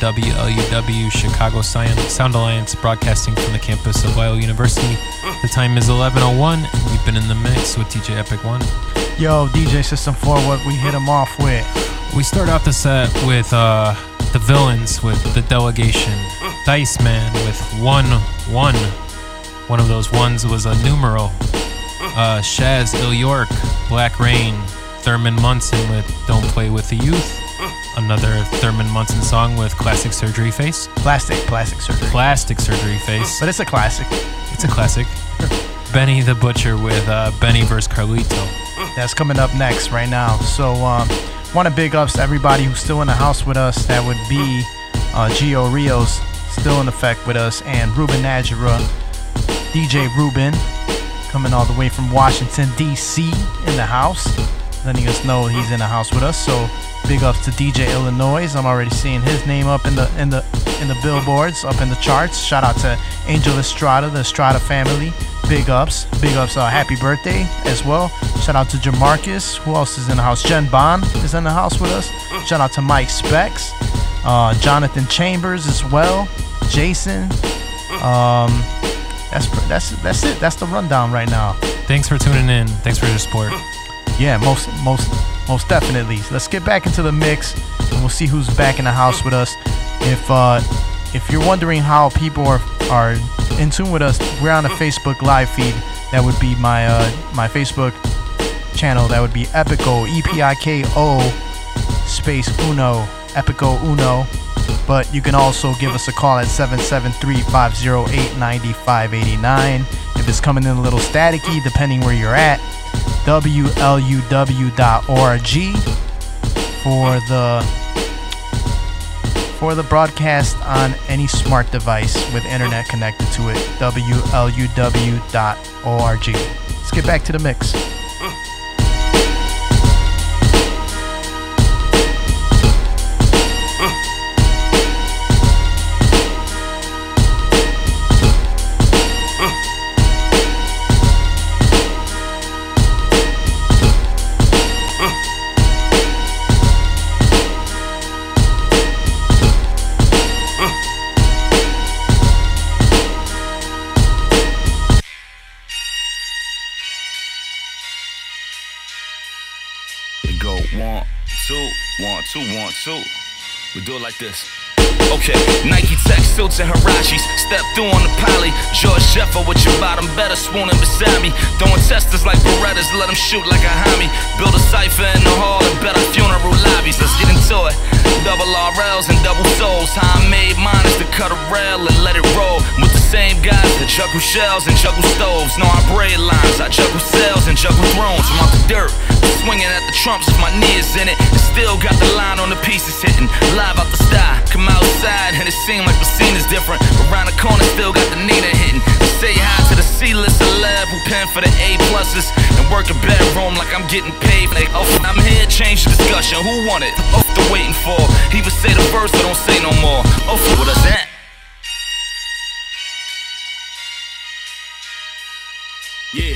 S4: WLUW Chicago Sound Sound Alliance, broadcasting from the campus of Loyola University. The time is 11:01, and we've been in the mix with DJ Epik One.
S3: Yo, DJ System 4, what we hit him off with?
S4: We start off the set with uh, the villains with the delegation. Dice Man with one one. One of those ones was a numeral. Uh, Shaz Illyork, Black Rain, Thurman Munson with Don't Play with the Youth. Another Thurman Munson song with Classic Surgery Face.
S3: Plastic, plastic surgery.
S4: Plastic Surgery Face.
S3: But it's a classic.
S4: It's a classic. Benny the Butcher with uh, Benny vs. Carlito.
S3: That's coming up next right now. So, um, want to big ups to everybody who's still in the house with us. That would be uh, Gio Rios, still in effect with us, and Ruben Najera, DJ Ruben, coming all the way from Washington, D.C. in the house. Letting us know he's in the house with us. So, big ups to DJ Illinois. I'm already seeing his name up in the in the in the billboards, up in the charts. Shout out to Angel Estrada, the Estrada family. Big ups, big ups. Uh, happy birthday as well. Shout out to Jamarcus. Who else is in the house? Jen Bond is in the house with us. Shout out to Mike Specs, uh, Jonathan Chambers as well, Jason. Um, that's that's that's it. That's the rundown right now.
S4: Thanks for tuning in. Thanks for your support.
S3: Yeah, most most most definitely. Let's get back into the mix, and we'll see who's back in the house with us. If uh, if you're wondering how people are are in tune with us, we're on a Facebook live feed. That would be my uh, my Facebook channel. That would be Epico E P I K O space Uno Epico Uno. But you can also give us a call at 773-508-9589. It's coming in a little staticky, depending where you're at, wluw.org for the for the broadcast on any smart device with internet connected to it. wluw.org. Let's get back to the mix.
S24: One, two. We do it like this. Okay, Nike Tech suits and Huaraches. Step through on the poly. George Sheffer with your bottom better spooning beside me. Throwing testers like Berettas, let them shoot like a homie. Build a cipher in the hall and bet our funeral lobbies. Let's get into it. Double RLs and double souls. How I made mine is to cut a rail and let it roll. With same guys that juggle shells and juggle stoves. No, I braid lines. I juggle cells and juggle thrones. I'm off the dirt. Swinging at the trumps with my knees in it. And still got the line on the pieces hitting. Live out the sky. Come outside and it seems like the scene is different. Around the corner, still got the Nina hitting. Say hi to the C-list celeb who pen for the A pluses. And work a bedroom like I'm getting paid. Like, oh, I'm here, change the discussion. Who want it? Oh, the waiting for. He would say the verse, but don't say no more. Oh, what is that?
S10: Yeah.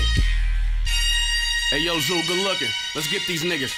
S10: Hey, yo, Zoo, good looking. Let's get these niggas.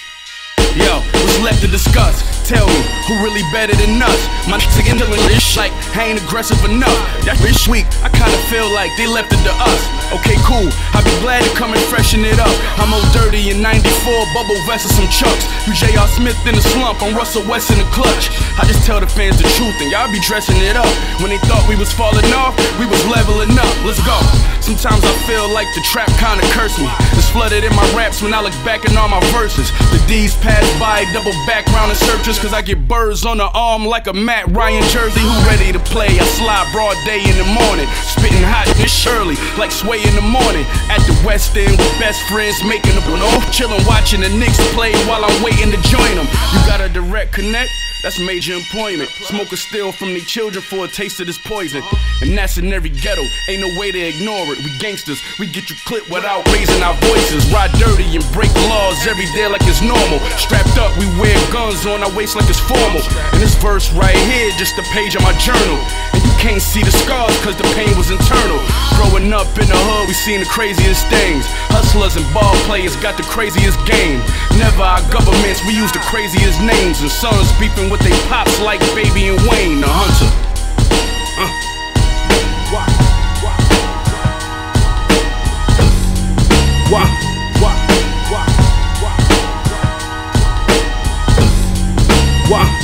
S10: Yo, what's left to discuss? Tell me, who really better than us? My niggas again doing this shit like I ain't aggressive enough. That bitch weak, I kinda feel like they left it to us. Okay, cool, I'll be glad to come and freshen it up. I'm old dirty in 94, bubble vest and some chucks. You J.R. Smith in the slump, I'm Russell West in the clutch. I just tell the fans the truth and y'all be dressing it up. When they thought we was falling off, we was leveling up. Let's go. Sometimes I feel like the trap kinda cursed me. It's flooded in my raps when I look back in all my verses. The D's pass by, double background and searches, cause I get birds on the arm like a Matt Ryan jersey. Who ready to play? I slide broad day in the morning, spitting hot this Shirley, like sway in the morning. At the West End with best friends, making a off, chillin', watching the Knicks play while I'm waiting to join them. You got a direct connect? That's major employment. Smokers steal from their children for a taste of this poison. And that's in every ghetto. Ain't no way to ignore it. We gangsters, we get you clipped without raising our voices. Ride dirty and break laws every day like it's normal. Strapped up, we wear guns on our waist like it's formal. And this verse right here, just a page of my journal. And can't see the scars cause the pain was internal. Growing up in the hood, we seen the craziest things. Hustlers and ball players got the craziest game. Never our governments, we use the craziest names. And sons beefing with they pops like Baby and Wayne, the hunter. Uh. Wah, wah, wah, wah. Wah, wah,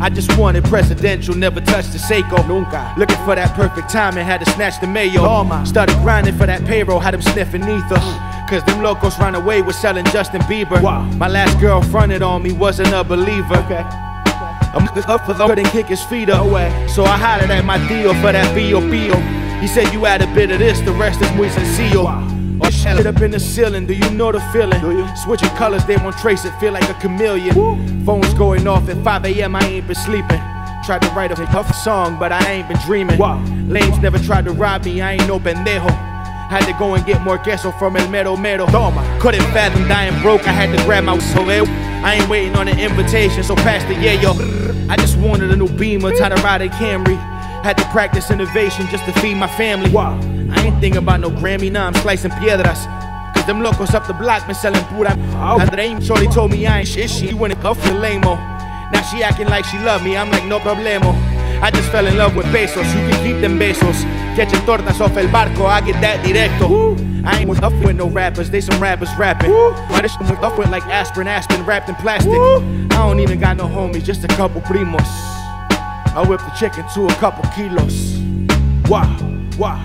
S11: I just wanted presidential, never touched the Seiko. Nunca. Looking for that perfect timing, had to snatch the mayo. Started grinding for that payroll, had them sniffing ether. Cause them locals ran away with selling Justin Bieber. Wow. My last girl fronted on me, wasn't a believer. Okay. I'm up for the couldn't kick his feet up. So I hollered at my deal for that B.O.B.O. He said you add a bit of this, the rest is muy sencillo. Oh, shit up in the ceiling, do you know the feeling? Switching colors, they won't trace it, feel like a chameleon. Phones going off at 5 a.m., I ain't been sleeping. tried to write a tough song, but I ain't been dreaming. Lames never tried to rob me, I ain't no pendejo. Had to go and get more queso from El Mero Mero. Toma. Couldn't fathom dying broke, I had to grab my soleo. I ain't waiting on an invitation, so pass the yayo. I just wanted a new beamer, time to ride a Camry. Had to practice innovation just to feed my family. I ain't thinking about no Grammy, nah, I'm slicing piedras. Cause them locos up the block been selling pura. Andrei Shorty told me I ain't shit, she went and cuffed the lame Now she acting like she love me, I'm like no problemo. I just fell in love with pesos, you can keep them besos. Catching tortas off el barco, I get that directo. I ain't with up with no rappers, they some rappers rapping. Why this shit up with like aspirin, aspirin wrapped in plastic. I don't even got no homies, just a couple primos. I whip the chicken to a couple kilos. Wah, wah,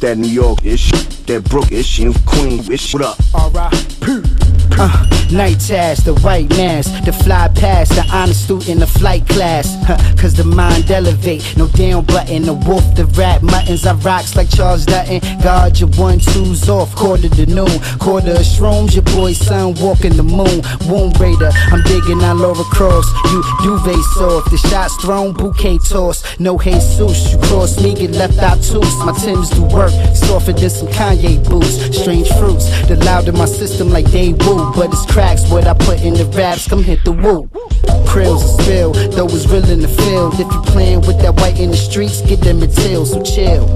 S25: that New York ish, that Brook ish, and Queen ish. What up?
S6: Alright. Uh, night task, the white mask, the fly past, the honest student, the flight class. Huh, Cause the mind elevate, no down button, the wolf, the rat, muttons, I rocks like Charles Dutton. Guard your one twos off, quarter to noon, quarter of shrooms, your boy son walking the moon. Womb raider, I'm digging on Lara Croft, you duvet soft, the shots thrown, bouquet toss, no Jesus, you cross me, get left out too. My Timbs do work, softer than some Kanye boots. Strange fruits, the loud in my system like they woo, but it's cracks what I put in the raps, come hit the woo. Krills is spill, though it's real in the field. If you playing with that white in the streets, get them tail, so chill.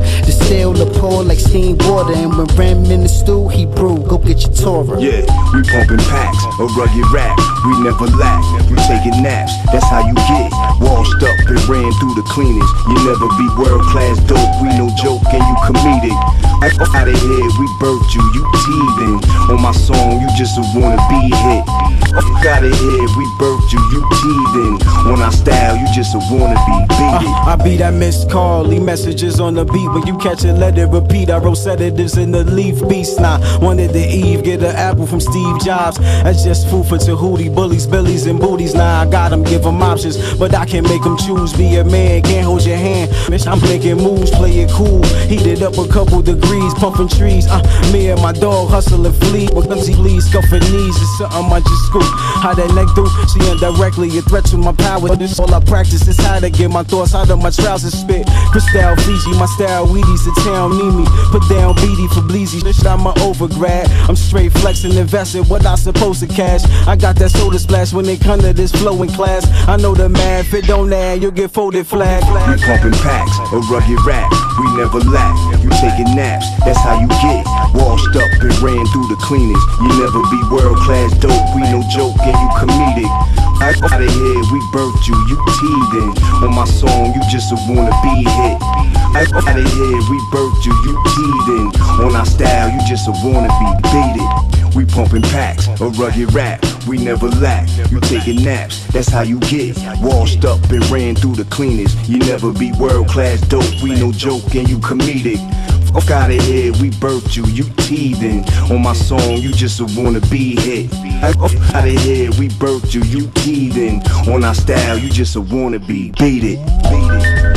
S6: The pour like steam water, and when Ram in the stew, he brew. Go get your Torah.
S25: Yeah, we pumping packs, a rugged rap, we never lack. we taking naps, that's how you get. Washed up and ran through the cleanest. You never be world class dope, we no joke and you comedic. I Out of here, we birthed you, you teething. On my song, you just a wanna be hit. Out of here, we birthed you, you teething. On our style, you just a wanna beat it.
S5: I be that missed call, leave messages on the beat. When you catch it, let it repeat. I wrote sedatives in the leaf beast. Nah, wanted the Eve, get an apple from Steve Jobs. That's just food for Tahuti, bullies, billies, and booties. Nah, I got them, give them options, but I can't make them choose. Be a man, can't hold your hand. Bitch, I'm making moves, play it cool. Heated up a couple degrees, pumping trees. Uh, me and my dog hustle and flee. With guns, he bleeds, scuffing knees. It's something I just scoop. How that neck do? See indirectly, a threat to my power. This all I practice is how to get my thoughts out of my trousers. Spit crystal Fiji, my style Wheaties, the town need me. Put down BD for Bleezy. Shit, I'm a overgrad. I'm straight flexing, investing what I supposed to cash. I got that soda splash when they come to this flowing class. I know the math, it don't add, you'll get folded flag.
S25: We pumping packs, a rugged rap, we never lack. You taking naps, that's how you get. Washed up and ran through the cleanest. You never be world class dope, we no joke and you comedic. Out of here, we birthed you, you teething. On my song, you just a wanna be hit. Out of here, we birthed you, you teething. On our style, you just a wanna be it. We pumping packs, a rugged rap, we never lack. You taking naps, that's how you get. Washed up and ran through the cleanest. You never be world class dope, we no joke and you comedic. Fuck out of here, we birthed you, you teething. On my song, you just a wanna be hit. Out of here, we birthed you, you teething. On our style, you just a wanna be. Beat it, beat it.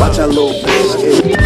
S25: Watch out, little bitch.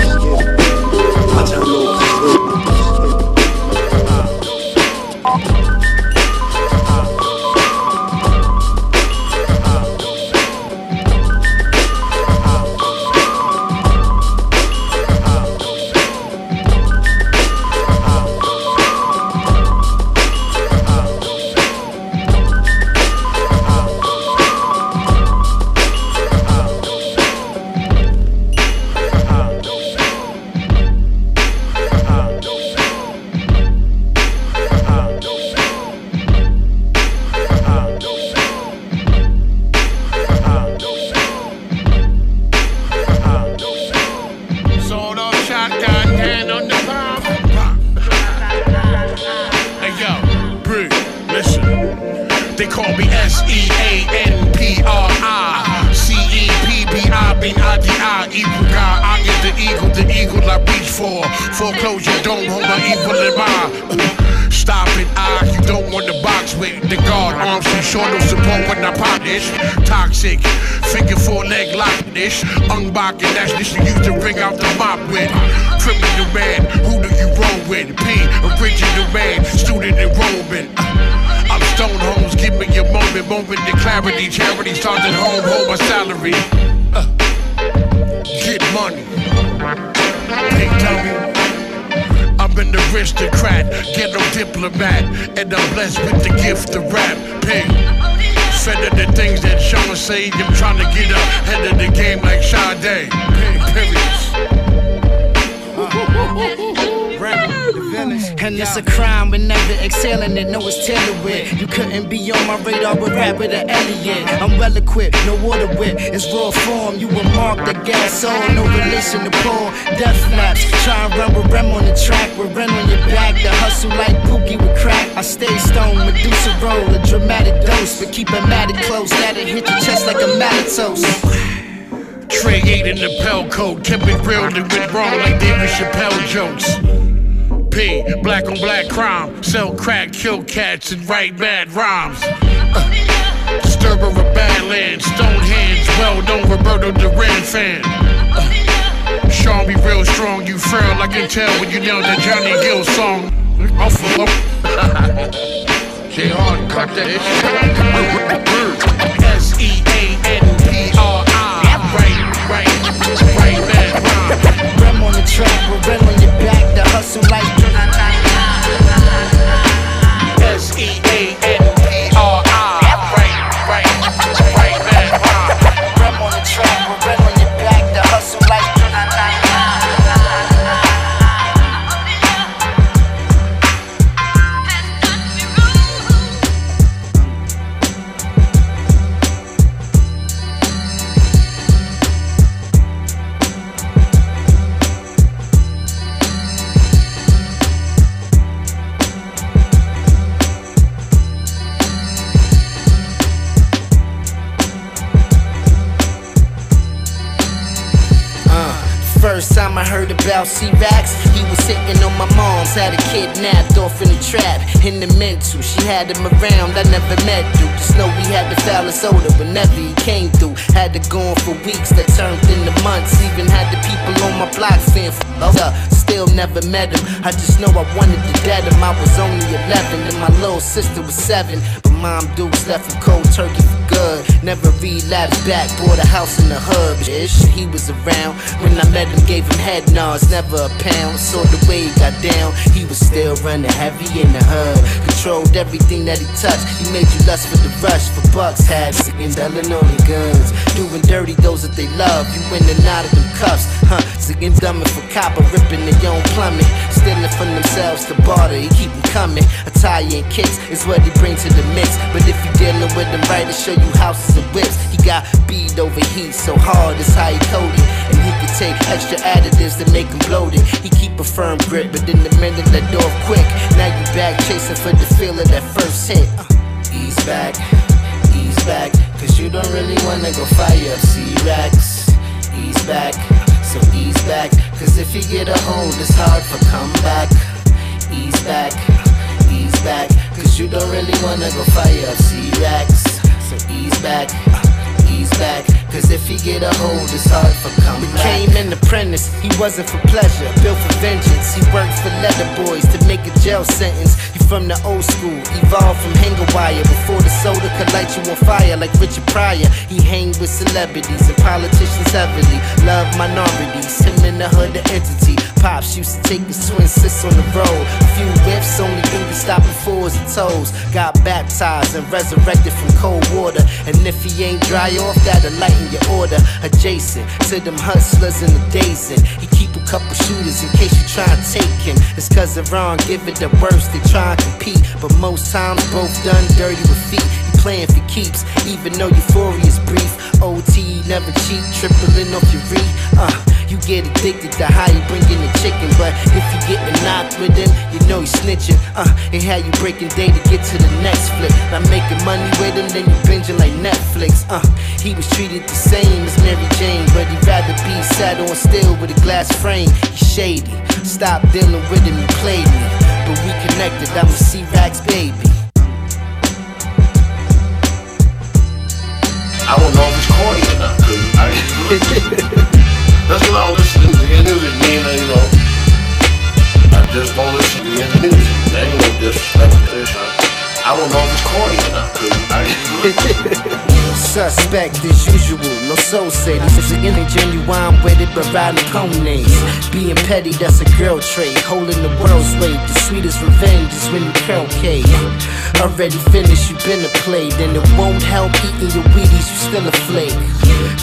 S17: Black crime, sell crack, kill cats, and write bad rhymes. Uh, disturber of Badlands, stone hands, well known Roberto Duran fan. Uh, Sean be real strong, you frail, I can tell when you know that Johnny Gill song. I'll follow. J Hard, cut that S
S6: kidnapped off in the trap, in the mental. She had him around, I never met dude. Just know we had the foulest odor whenever he came through. Had to go on for weeks that turned into months. Even had the people on my block saying, f up. Still never met him. I just know I wanted to dead him. I was only 11 and my little sister was 7. But mom Dukes left him cold turkey. Never relapsed back, bought a house in the hub he was around when I met him, gave him head nods, never a pound. Saw the way he got down, he was still running heavy in the hub. Controlled everything that he touched. He made you lust for the rush, for bucks had and only guns. Doing dirty those that they love, you in and out of them cuffs, huh? Singing dumbing for copper, ripping their own plumbing. Stealing from themselves to barter, he keep them coming. Italian kicks is what he brings to the mix. But if you dealing with him right, to show you whips. He got bead over heat so hard, it's how he coated. And he could take extra additives to make him bloated. He keep a firm grip, but in the minute let off quick. Now you back chasing for the feel of that first hit. Uh, ease back, ease back, cause you don't really wanna go fire up C-Rex. Ease back, so ease back, cause if you get a hold, it's hard for comeback. Ease back, ease back, cause you don't really wanna go fire up C-Rex. Ease back, uh, ease back, cause if he get a hold, it's hard for comeback. Became an apprentice, he wasn't for pleasure, built for vengeance. He worked for leather boys to make a jail sentence. From the old school, evolved from hanger wire before the soda could light you on fire like Richard Pryor. He hang with celebrities and politicians heavily. Love minorities, him in the hood, the entity. Pops used to take his twin sis on the road. A few whips, only thing stopping for is the toes. Got baptized and resurrected from cold water. And if he ain't dry off, that'll lighten your order. Adjacent to them hustlers in the dazing. He couple shooters in case you try and take him. It's cause they're wrong, give it the worst, they try and compete. But most times, both done dirty with feet. He playing for keeps, even though euphoria is brief. OT never cheat, tripling off your re. Uh, you get addicted to how you bring in the chicken, but if you getting knocked with him, you know he's snitching. Uh, and how you breaking day to get to the next flip. Not making money with him, then you binging like Netflix. Uh, he was treated the same as Mary Jane, but he'd rather be sat on still with a glass frame. He's shady. Stop dealing with him, he played me. But we connected, I'm a C-Rax baby.
S17: I don't know if it's corny or not. 'cause I, that's what I don't listen to the music, mean, you know. I just don't listen to the music. There ain't no disrespect to this. I, don't know if it's corny or not.
S6: Suspect as usual, no soul say This is an genuine with it, but riding ponies. Being petty, that's a girl trait. Holding the world's weight. The sweetest revenge is when you curl cake. Already finished, you been a play. Then it won't help eating your Wheaties, you still a flake.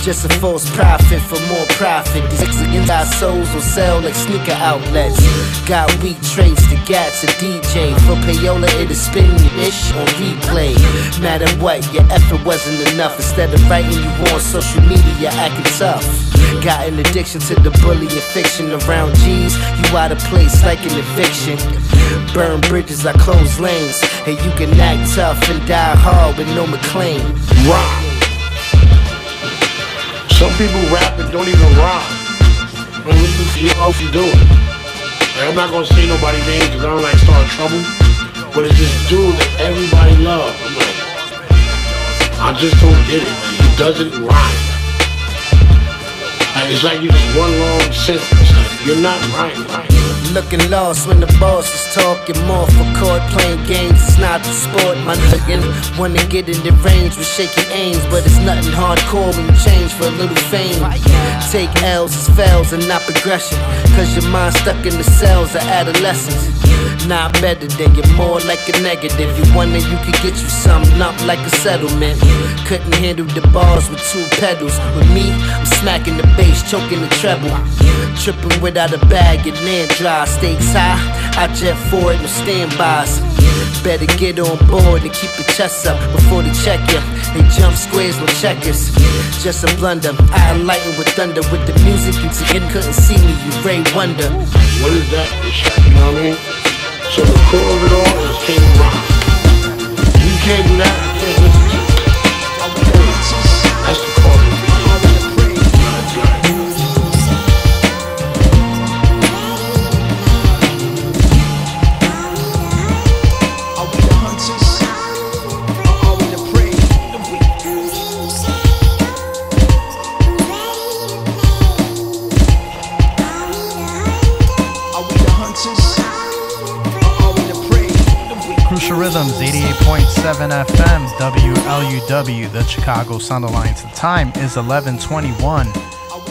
S6: Just a false profit for more profit. These inside souls will sell like sneaker outlets. Got weak traits, the gats a DJ. For payola, it'll spin your ish on replay. Matter what, your effort wasn't enough. Instead of writing you on social media, acting tough. Got an addiction to the bully and fiction around G's. You out of place like an eviction. Burn bridges, I close lanes. And you can act tough and die hard with no McClane.
S17: Rhyme. Some people rap and don't even rhyme. Don't listen to you you doing. I'm not gonna say nobody's name because I don't like start trouble. But it's this dude that everybody love. I'm like, I just don't get it. He doesn't rhyme. Like, it's like you just one long sentence. You're not right.
S6: Looking lost when the boss is talking more for court playing games. It's not the sport, my nigga. Wanna get in the range with shaky aims, but it's nothing hardcore when you change for a little fame. Take L's as fails and not progression, cause your mind stuck in the cells of adolescence. Not better than you're more like a negative. You wonder you could get you something up like a settlement. Couldn't handle the bars with two pedals. With me, I'm smacking the bass, choking the treble. Tripping without a bag and land dry. Stakes high, I jet for forward, no standbys. Better get on board and keep your chest up before they check you. They jump squares, no checkers. Just a blunder. I enlighten with thunder. With the music, you couldn't see me, you Ray Wonder.
S17: What is that? You know what I mean? So the core of it all is King Rock. You can't do that.
S3: FM, WLUW, the Chicago Sound Alliance. The time is 11:21.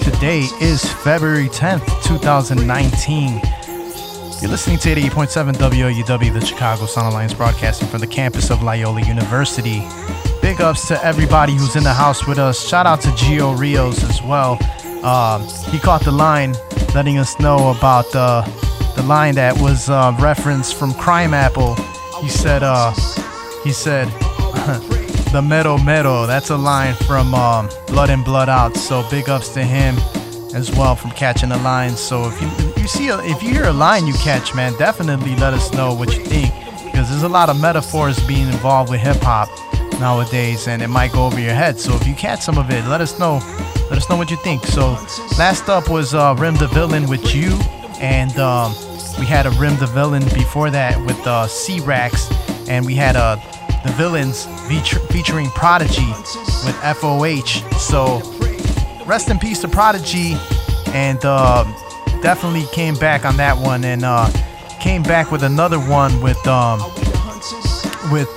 S3: Today is February 10th, 2019. You're listening to 88.7 WLUW, the Chicago Sound Alliance, broadcasting from the campus of Loyola University. Big ups to everybody who's in the house with us. Shout out to Gio Rios as well. Um, he caught the line, letting us know about uh, the line that was uh, referenced from Crimeapple. He said, uh, he said, the Mero Mero. That's a line from um, Blood In Blood Out. So big ups to him as well from catching the line. So if you if you see a, if you hear a line you catch, man, definitely let us know what you think because there's a lot of metaphors being involved with hip hop nowadays, and it might go over your head. So if you catch some of it, let us know. Let us know what you think. So last up was uh, Rim the Villain with you, and um, we had a Rim the Villain before that with uh, C-Rax, and we had uh, the Villains featuring Prodigy with FOH. So rest in peace to Prodigy, and uh, definitely came back on that one, and uh, came back with another one with um, with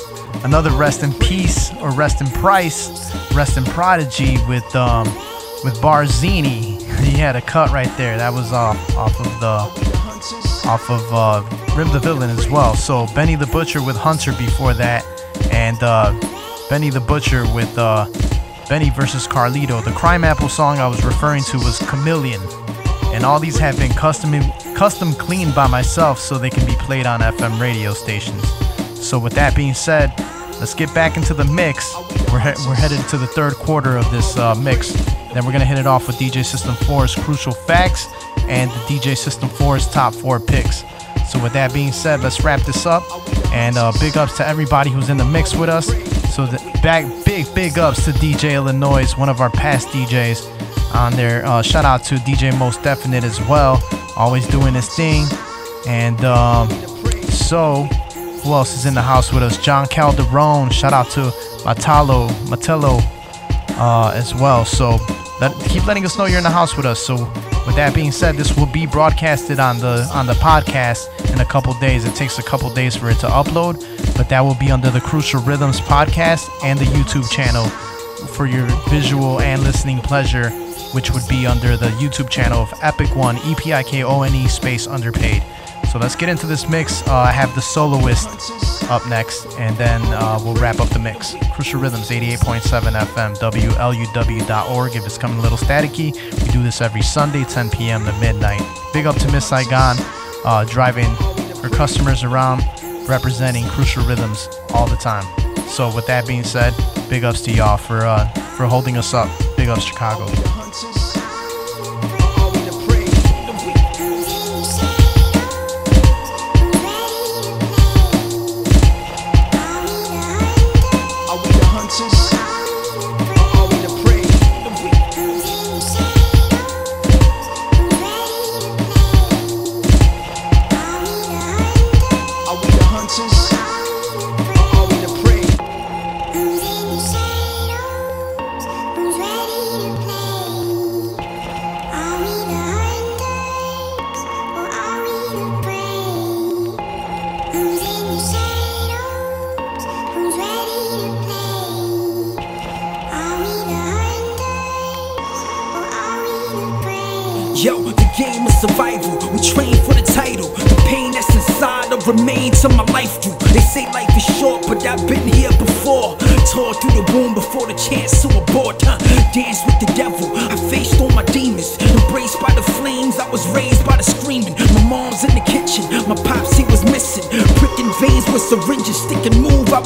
S3: another rest in peace or rest in price, rest in prodigy with um, with Barzini. He had a cut right there. That was off off of the off of uh, Rim the Villain as well. So Benny the Butcher with Hunter before that, and uh, Benny the Butcher with uh, Benny versus Carlito. The Crimeapple song I was referring to was Chameleon, and all these have been custom custom cleaned by myself so they can be played on FM radio stations. So with that being said, let's get back into the mix. We're, he- we're headed to the third quarter of this uh, mix. Then we're gonna hit it off with DJ System 4's Crucial Facts, and the DJ System 4's top four picks. So with that being said, let's wrap this up. And uh, big ups to everybody who's in the mix with us. So the back big big ups to DJ Illinois, one of our past DJs on there. Uh, shout out to DJ Most Definite as well, always doing his thing. And um, so who else is in the house with us? John Calderon. Shout out to Matalo, Matello uh, as well. So let, keep letting us know you're in the house with us. So with that being said, this will be broadcasted on the on the podcast in a couple days. It takes a couple days for it to upload, but that will be under the Crucial Rhythms podcast and the YouTube channel for your visual and listening pleasure, which would be under the YouTube channel of Epik One, E P I K O N E space underpaid. So let's get into this mix. Uh, I have the soloist up next, and then uh, we'll wrap up the mix. Crucial Rhythms 88.7 FM, WLUW.org. If it's coming a little staticky, we do this every Sunday, 10 p.m. to midnight. Big up to Miss Saigon, uh, driving her customers around, representing Crucial Rhythms all the time. So with that being said, big ups to y'all for uh, for holding us up. Big ups Chicago.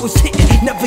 S26: Was hitting. Never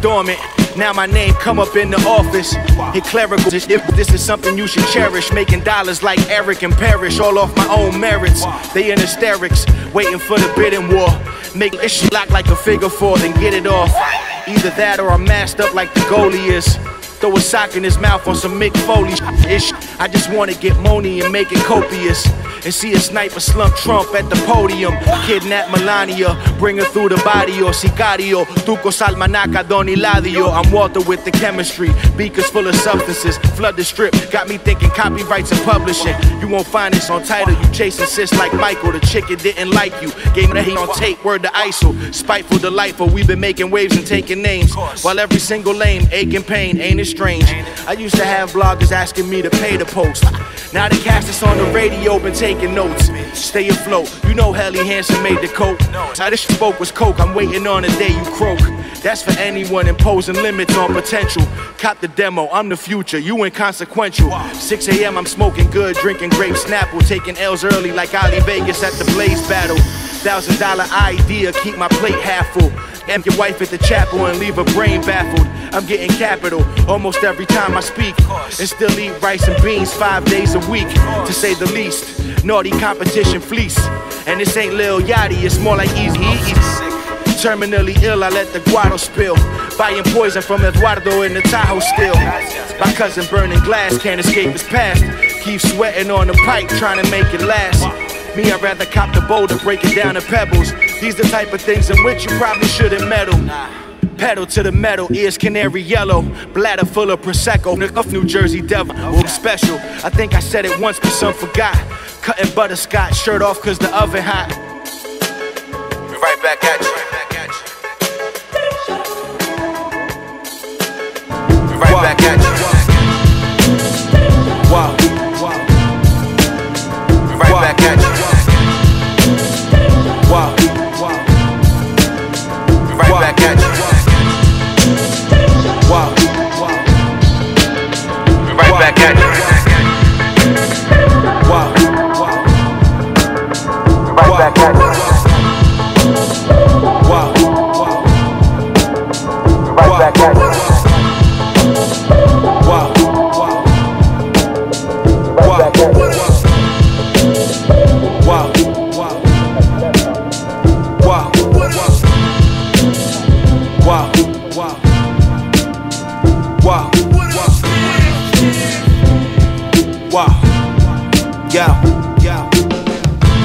S11: dormant. Now my name come up in the office. Hit clerical. If this is something you should cherish, making dollars like Erick and Parrish, all off my own merits. They in hysterics, waiting for the bidding war. Make shit lock like a figure four, then get it off. Either that or I'm masked up like the goalie is. Throw a sock in his mouth on some Mick Foley ish. I just wanna get money and make it copious. And see a sniper slump Trump at the podium. Kidnap Melania, bring her through the or Sicario. Tuco Salamanca, Don Eladio. I'm Walter with the chemistry. Beakers full of substances. Flood the strip. Got me thinking copyrights and publishing. You won't find this on title. You chasing sis like Michael. The chicken didn't like you. Gave me the hate on tape. Word to ISIL. Spiteful, delightful. We've been making waves and taking names. While every single lane, ache and pain. Ain't it strange? I used to have bloggers asking me to pay the post. Now the cast is on the radio, been taking notes. Stay afloat. You know Helly Hansen made the coke. How this spoke was coke. I'm waiting on the day you croak. That's for anyone imposing limits on potential. Cop the demo, I'm the future, you inconsequential. 6 a.m., I'm smoking good, drinking grape Snapple, taking L's early like Ali Vegas at the Blaze battle. Thousand dollar idea, keep my plate half full. Amp your wife at the chapel and leave her brain baffled. I'm getting capital almost every time I speak. And still eat rice and beans five days a week, to say the least. Naughty competition fleece. And this ain't Lil Yachty, it's more like Easy Easy. Terminally ill, I let the guado spill. Buying poison from Eduardo in the Tahoe still. My cousin burning glass, can't escape his past. Keep sweating on the pipe, trying to make it last. Me, I'd rather cop the boulder, break it down to pebbles. These the type of things in which you probably shouldn't meddle. Pedal to the metal, ears canary yellow, bladder full of prosecco. Off New Jersey Devil, well, special. I think I said it once, but some forgot. Cutting butterscotch, shirt off cause the oven hot. Be right back at you.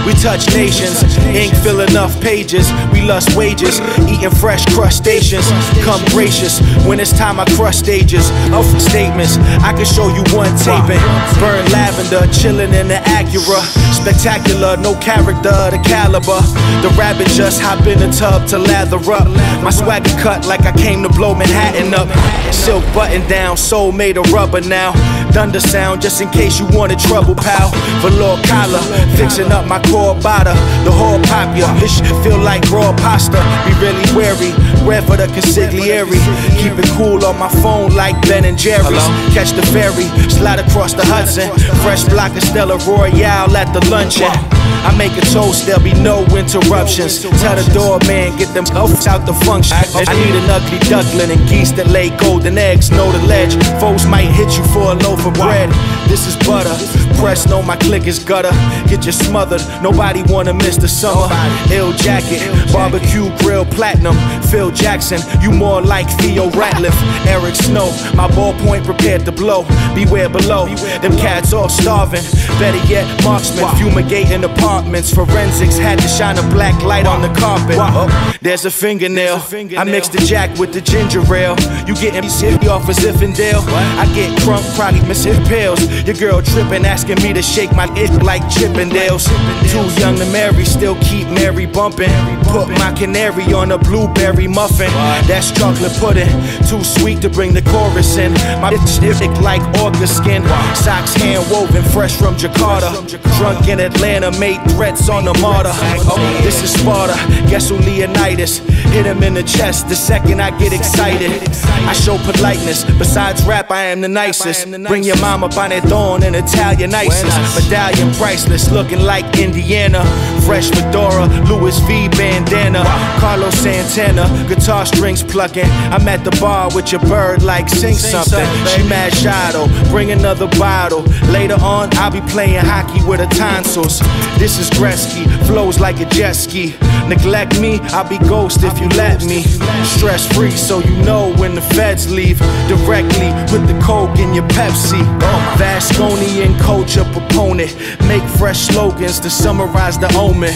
S11: We touch nations, ink fill enough pages. We lust wages, eating fresh crustaceans. Come gracious when it's time I crush stages. Of statements, I can show you one taping. Burn lavender, chilling in the Acura. Spectacular, no character, the caliber. The rabbit just hop in the tub to lather up. My swagger cut like I came to blow Manhattan up. Silk button down, soul made of rubber now. Thunder sound just in case you wanted trouble, pal. Velour collar, fixing up my corbata. The whole pop ya. This shit feel like raw pasta. Be really wary, red for the consigliere. Keep it cool on my phone like Ben and Jerry's. Catch the ferry, slide across the Hudson. Fresh block of Stella Royale at the luncheon. I make a toast, there'll be no interruptions. Tell the doorman, get them oafs out the function. I need an ugly duckling and geese that lay golden eggs. Know the ledge, foes might hit you for a loaf of bread. This is butter, press know my click is gutter. Get you smothered, nobody wanna miss the summer. Ill jacket, barbecue grill platinum. Phil Jackson, you more like Theo Ratliff. Eric Snow, my ballpoint prepared to blow. Beware below, them cats all starving. Better yet, marksman fumigating apartments. Forensics had to shine a black light on the carpet. There's a fingernail. I mixed the jack with the ginger ale. You getting me off of Ziffendale? I get crunk, probably missing pills. Your girl tripping, asking me to shake my it like Chippendales. Too young to marry, still keep Mary bumping. Put my canary on a blueberry muffin. That's chocolate pudding. Too sweet to bring the chorus in. My bitch thick like orca skin. Socks hand woven, fresh from Jakarta. Drunk in Atlanta, made threats on the martyr. Oh, this is Sparta. Guess who Leonidas? Hit him in the chest the second I get excited. I show politeness. Besides rap, I am the nicest. Bring your mama thorn and Italian isis. Medallion priceless, looking like Indiana. Fresh fedora, Louis V bandana. Carlos Santana, guitar strings plucking. I'm at the bar with your bird, like sing something. She mad though, bring another bottle. Later on, I'll be playing hockey with her tonsils. This is Gretzky, flows like a jet ski. Neglect me, I'll be ghost if you let me. Stress free, so you know when the feds leave. Directly put the coke in your Pepsi. Vasconian culture proponent. Make fresh slogans to summarize the omen.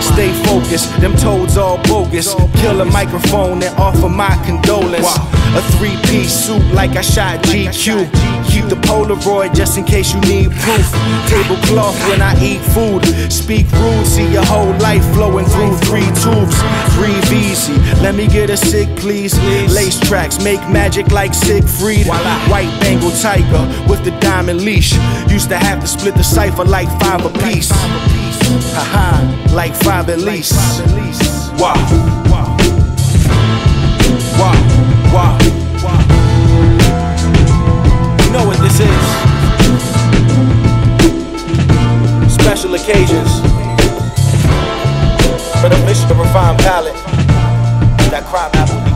S11: Stay focused, them toads all bogus. Kill a microphone and offer my condolence. A three piece suit like I shot GQ. Keep the Polaroid just in case you need proof. Tablecloth when I eat food. Speak rude, see your whole life flowing through three tubes. Breathe easy, let me get a sick, please. Lace tracks, make magic like Siegfried. White Bengal tiger with the diamond leash. Used to have to split the cipher like five a apiece. Haha, like five at least. Wow. Wow. Wow. Know what this is. Special occasions. For the mission to refine palate. That Crimeapple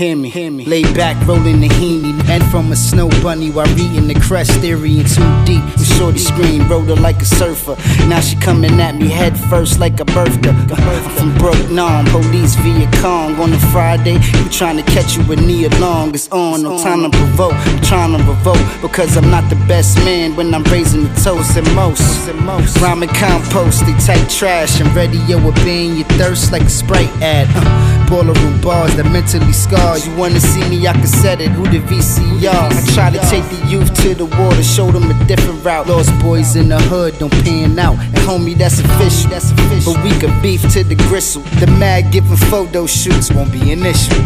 S6: Hear me, hear me. Lay back, rolling the heaney. And from a snow bunny while reading the crest theory in too deep. With shorty scream, rode her like a surfer. Now she coming at me head first like a birthday. I'm from Brook Nom, police via Kong. On a Friday, you trying to catch you with knee along. It's on, no time to provoke. I'm trying to revoke because I'm not the best man when I'm raising the toast and most. Rhyming compost, they type trash. And radio will ban your thirst like a Sprite ad. Uh, boiler room bars that mentally scar. You wanna see me, I can set it. Who the VCR? I try to take the youth to the water, show them a different route. Lost boys in the hood don't pan out. And homie, that's official. That's official. But we could beef to the gristle. The mag giving photo shoots won't be an issue.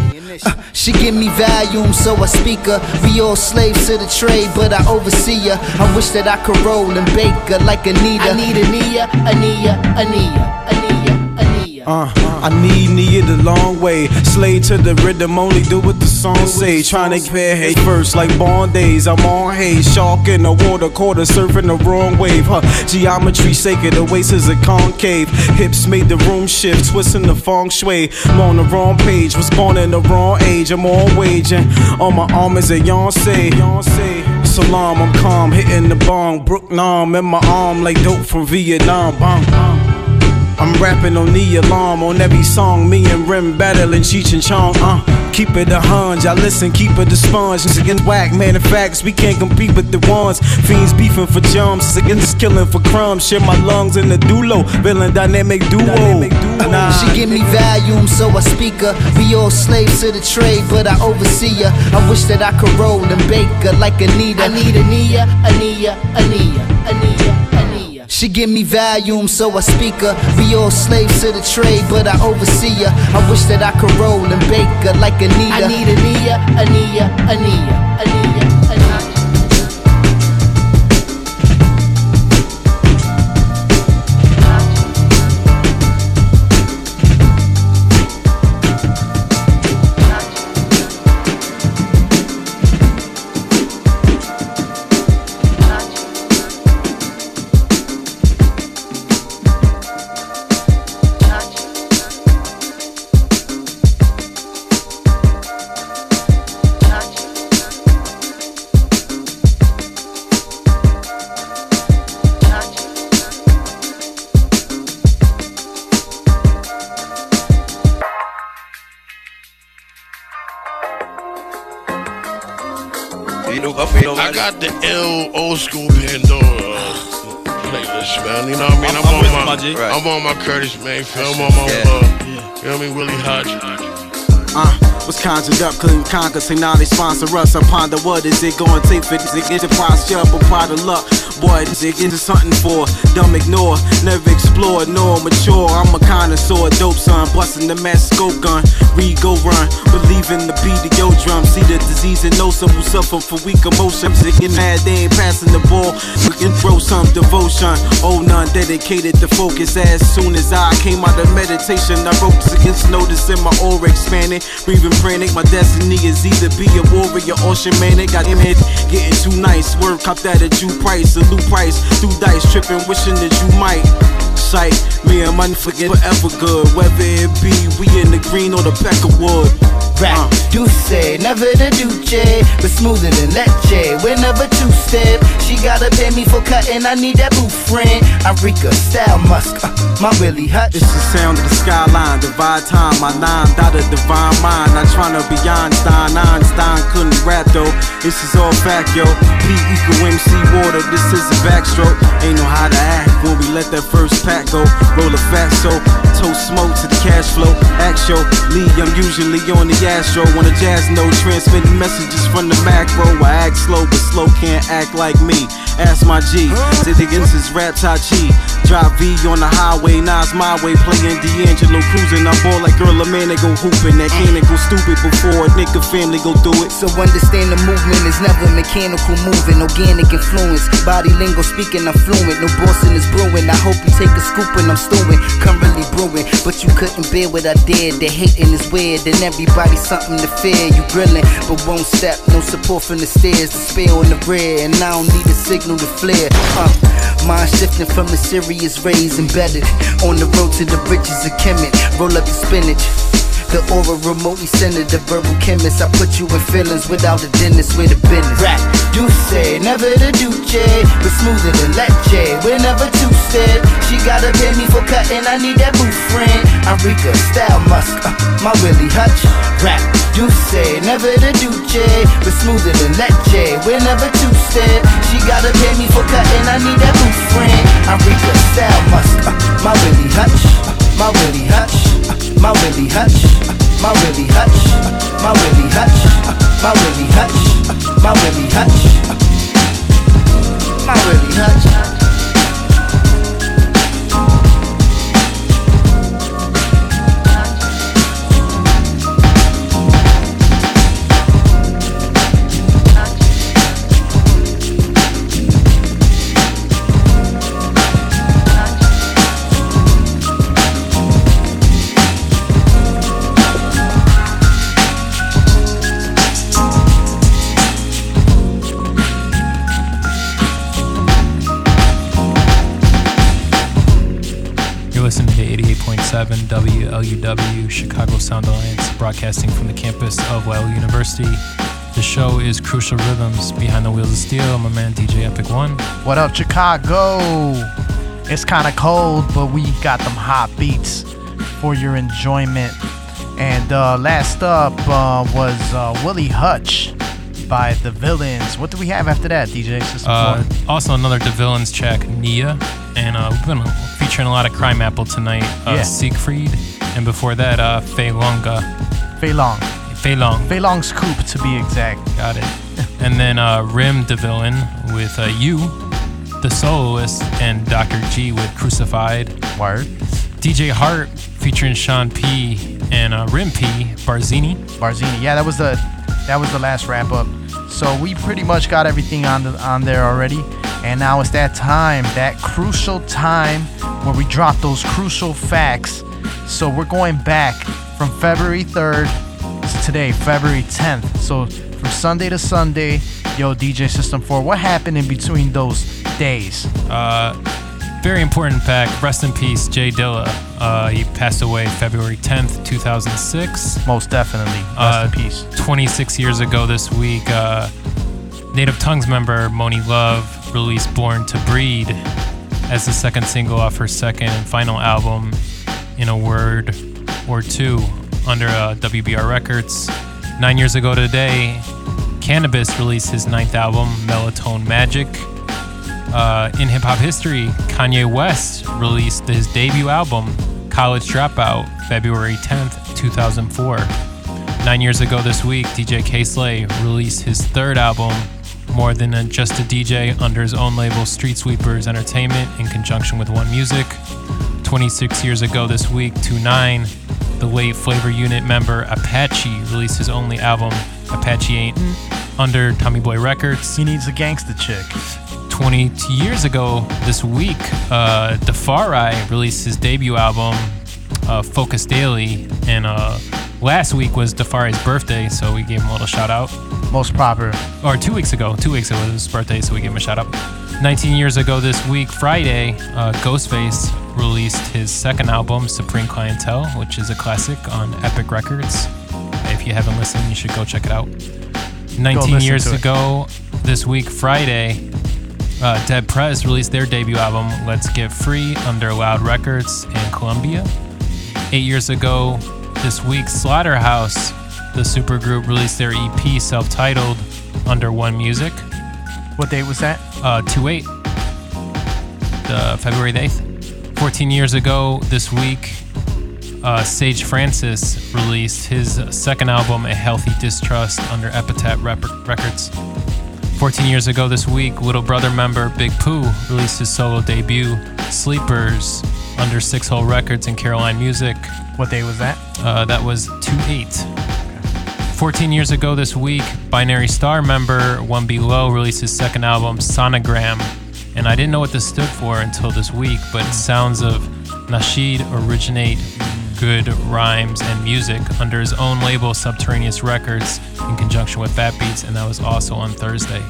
S6: Uh, she give me volume, so I speak her. We all slaves to the trade, but I oversee her. I wish that I could roll and bake her like Anita. I need Ania, Ania, Ania, Ania.
S5: Uh, I need Nia the long way. Slay to the rhythm, only do what the song say. Trying to compare head first, like Bond days. I'm on haze, shark in the water, quarter surfing the wrong wave. Huh, geometry sacred, the waist is a concave. Hips made the room shift, twisting the feng shui. I'm on the wrong page, was born in the wrong age. I'm on wage, and on my arm is a Yonsei. Salam, I'm calm, hitting the bong. Brook Nom in my arm, like dope from Vietnam. Bong, bong. I'm rapping on the alarm on every song. Me and Rim battling Cheech and Chong. Uh, keep it a hunch. I listen, keep it a sponge. It's against whack, man. In facts, we can't compete with the ones. Fiends beefing for jumps. It's against killing for crumbs. Share my lungs in the duo. Villain dynamic duo. Nah.
S6: She give me volume, so I speak her. We all slaves to the trade, but I oversee her. I wish that I could roll and bake her like Anita. I need Ania, Ania, Ania, Ania, She give me volume, so I speak her. We all slaves to the trade, but I oversee her. I wish that I could roll and bake her like Anita. I need Ania, Ania, Ania, Ania.
S17: Old school Pandora playlist, man. You know what I mean? I'm,
S27: I'm with
S17: on
S27: you,
S17: my,
S27: my G.
S17: I'm on my Curtis Mayfield. I'm on my,
S27: Yeah.
S17: uh, you know what I mean? Willie Hutch.
S6: Uh,
S5: was conjured up, couldn't conquer. Say now they sponsor us. I ponder what is it going to take for this? It to posture up a pot of luck. Boy, it into something for dumb ignore. Never explore, nor mature. I'm a connoisseur, dope son, busting the mass scope gun. Read, go run, believe in the beat of your drum. See the disease and know some who suffer for weak emotions. Get mad, they ain't passing the ball. We can throw some devotion. Oh, none dedicated to focus. As soon as I came out of meditation, I wrote this against notice in my aura expanding. Breathing frantic, my destiny is either be a warrior or shamanic. Got him hit, getting too nice. Work up that at you price, new price. Through dice, tripping, wishing that you might. Sight, me and money forget forever good. Whether it be we in the green or the peckerwood.
S6: Rap, do say, never the Duce, but smoother than leche. Whenever two step, she gotta pay me for cutting. I need that boo friend. Arika, style musk, uh, my really hot.
S5: It's the sound of the skyline, divide time. My nine dot a divine mind. Not trying to be Einstein. Einstein couldn't rap though. This is all fact, yo. P equal MC water. This is a backstroke. Ain't know how to act when we let that first pack go. Roll a fat so toast smoke to the cash flow. Act show, Lee, I'm usually on the Astro. On a jazz note, transmitting messages from the macro. I act slow, but slow can't act like me. Ask my G, did against his rap Tai Chi. Drive V on the highway, Nas my way, playing D'Angelo cruising. I'm ball like girl, a man, they go hooping. That can't go stupid before a nigga family go do it.
S6: So understand the movement is never mechanical moving, organic influence. Body lingo speaking, I'm fluent. No bossing is brewing. I hope you take a scoop when I'm stewing. Currently brewing, but you couldn't bear what I did. The hating is weird, and everybody something to fear. You grilling, but won't step. No support from the stairs. The spell in the rear, and I don't need a signal to flare. Uh, mind shifting from the serious rays embedded on the road to the riches of Kemet. Roll up the spinach. The aura remotely centered, the verbal chemist. I put you in feelings without a dentist with a business. Rap, do say, never the Duce, but smoother than leche. Whenever two step, she gotta pay me for cutting. I need that boo friend. Enrica, style musk, uh, my Willie Hutch. Rap, do say, never the Duce, but smoother than leche. Whenever two step, she gotta pay me for cutting. I need that boo friend. Enrica, style musk, uh, my Willie Hutch, my Willie Hutch, my Willie Hutch, my Willie Hutch, my Willie Hutch, my Willie Hutch, my Willie Hutch, my Willie Hutch.
S4: 88.7 WLUW Chicago Sound Alliance, broadcasting from the campus of Loyola University. The show is Crucial Rhythms, Behind the Wheels of Steel. My man DJ Epik One.
S3: What up, Chicago? It's kind of cold, but we got them hot beats for your enjoyment. And uh, last up uh, was uh, Willie Hutch by The Villains. What do we have after that, DJ?
S4: Uh, also, another De Villains track, Nia. And uh, we've been featuring a lot of Crimeapple tonight. Uh,
S3: Yeah.
S4: Siegfried. And before that, uh, Fei Longa.
S3: Fei Long.
S4: Fei Long.
S3: Fei Long's Coop, to be exact.
S4: Got it. and then uh, Rim De Villain with uh, You, the soloist, and Dr. G with Crucified.
S3: Word.
S4: DJ Hart featuring Sean P and uh, Rim P, Barzini.
S3: Barzini. Yeah, that was the that was the last wrap up. So we pretty much got everything on the, on there already. And now it's that time, that crucial time where we drop those crucial facts. So we're going back from February 3rd to today, February 10th. So from Sunday to Sunday, yo DJ System 4, what happened in between those days?
S4: Uh, very important fact. Rest in peace, Jay Dilla. Uh, he passed away February 10th, 2006.
S3: Most definitely. Rest
S4: Uh,
S3: in peace.
S4: 26 years ago this week, uh, Native Tongues member Monie Love released Born to Breed as the second single off her second and final album, In a Word or Two, under uh, WBR Records. Nine years ago today, Canibus released his ninth album, Melatonin Magic. Uh, in hip hop history, Kanye West released his debut album, College Dropout, February 10th, 2004. Nine years ago this week, DJ Kay Slay released his third album, More Than Just a DJ, under his own label Street Sweepers Entertainment in conjunction with One Music. 26 years ago this week, 2 9, the late Flavor Unit member Apache released his only album, Apache Ain't, under Tommy Boy Records.
S3: He needs a gangsta chick.
S4: 22 years ago this week, uh, Defari released his debut album, uh, Focus Daily, and uh, last week was Defari's birthday, so we gave him a little shout out.
S3: Most proper.
S4: Or two weeks ago, two weeks ago was his birthday, so we gave him a shout out. 19 years ago this week, Friday, uh, Ghostface released his second album, Supreme Clientele, which is a classic on Epic Records. If you haven't listened, you should go check it out. 19 years
S3: to it.
S4: ago this week, Friday, uh, Dead Prez released their debut album, Let's Get Free, under Loud Records in Columbia. Eight years ago this week, Slaughterhouse, the supergroup, released their EP self titled under One Music.
S3: What date was that?
S4: Uh, 2 8, the February the 8th. 14 years ago this week, uh, Sage Francis released his second album, A Healthy Distrust, under Epitaph Rep- Records. 14 years ago this week, Little Brother member Big Pooh released his solo debut, Sleepers, under Six Hole Records and Caroline Music.
S3: What day was that?
S4: Uh, that was 2 8. 14 years ago this week, Binary Star member One Be Lo released his second album, Sonogram. And I didn't know what this stood for until this week, but sounds of Nasheed originate good rhymes and music under his own label, Subterraneous Records, in conjunction with Fat Beats, and that was also on Thursday.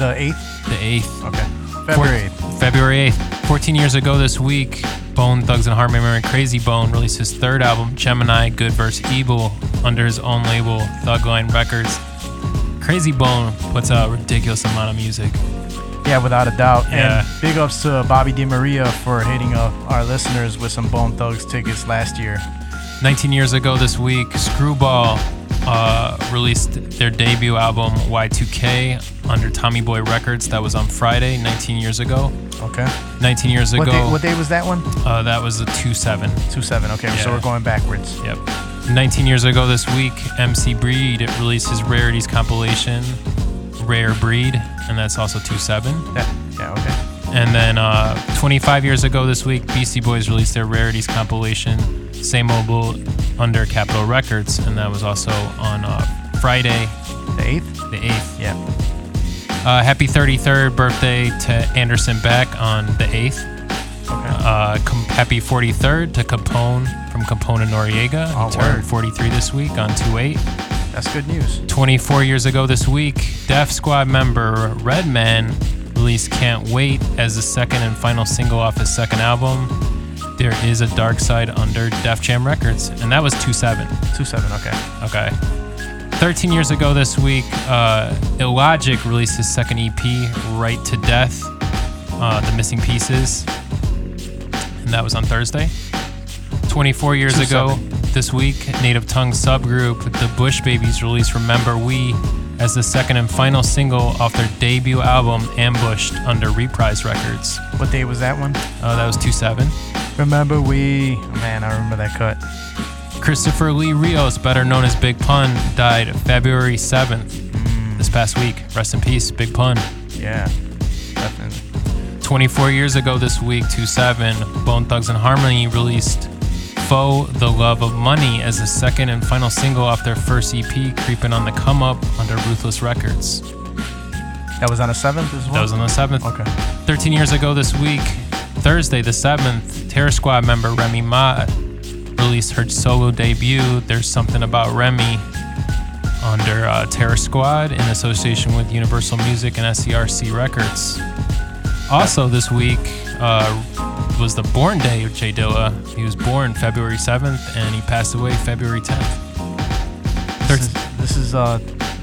S3: The 8th?
S4: The 8th.
S3: Okay. February
S4: 8th. February 8th. 14 years ago this week, Bone Thugs and Harmony and Krayzie Bone released his third album, Gemini Good vs. Evil, under his own label, Thugline Records. Krayzie Bone puts out a ridiculous amount of music.
S3: Yeah, without a doubt.
S4: Yeah.
S3: And big ups to Bobby DeMaria for hitting up our listeners with some Bone Thugs tickets last year.
S4: 19 years ago this week, Screwball uh, released their debut album Y2K under Tommy Boy Records. That was on Friday, 19 years ago.
S3: Okay.
S4: 19 years ago.
S3: What day, what day was that one?
S4: Uh, that was a 2 7.
S3: 2 7. Okay, so we're going backwards.
S4: Yep. 19 years ago this week, MC Breed released his Rarities compilation, Rare Breed, and that's also 2 7.
S3: Yeah, yeah, okay.
S4: And then uh, 25 years ago this week, Beastie Boys released their Rarities compilation, Same Mobile, under Capitol Records, and that was also on uh, Friday.
S3: The 8th?
S4: The 8th.
S3: Yeah.
S4: Uh, happy 33rd birthday to Anderson Paak on the 8th.
S3: Okay.
S4: Uh, com- happy 43rd to Capone from Capone and Noreaga.
S3: Oh,
S4: he turned
S3: word.
S4: 43 this week on 2 8.
S3: That's good news.
S4: 24 years ago this week, Def Squad member Redman released Can't Wait as the second and final single off his second album. There is a dark side under Def Jam Records, and that was 2 7.
S3: 2 7, okay.
S4: Okay. 13 years ago this week, uh, Illogic released his second EP, Right to Death, uh, The Missing Pieces, and that was on Thursday. 24 years ago
S3: 2-7.
S4: This week, Native Tongue subgroup, The Bush Babees released Remember We as the second and final single off their debut album, Ambushed, under Reprise Records.
S3: What day was that one?
S4: Uh, that was 2 7.
S3: Remember we. oh, man, I remember that cut.
S4: Christopher Lee Rios, better known as Big Pun, died February 7th this past week. Rest in peace, Big Pun.
S3: Yeah, definitely.
S4: 24 years ago this week, 2 7, Bone Thugs and Harmony released Foe the Love of Money as the second and final single off their first EP, Creeping on the Come Up under Ruthless Records.
S3: That was on the 7th as well?
S4: That was on the 7th.
S3: Okay.
S4: 13 years ago this week, Thursday the 7th, Terror Squad member Remy Ma released her solo debut, There's Something About Remy, under uh, Terror Squad in association with Universal Music and SCRC Records. Also this week uh, was the born day of Jay Dilla. He was born February 7th and he passed away February 10th.
S3: This is, this is, uh,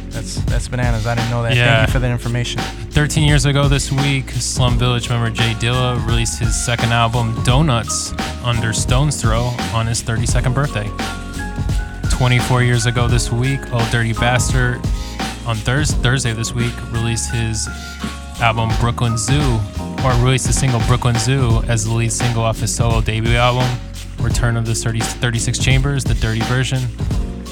S3: that's, that's bananas. I didn't know that.
S4: Yeah.
S3: Thank you for that information.
S4: 13 years ago this week, Slum Village member Jay Dilla released his second album, Donuts, under Stone's Throw on his 32nd birthday. 24 years ago this week, Old Dirty Bastard on Thurs Thursday this week released his album Brooklyn Zoo, or released the single Brooklyn Zoo as the lead single off his solo debut album, Return of the 30, 36 Chambers, the dirty version.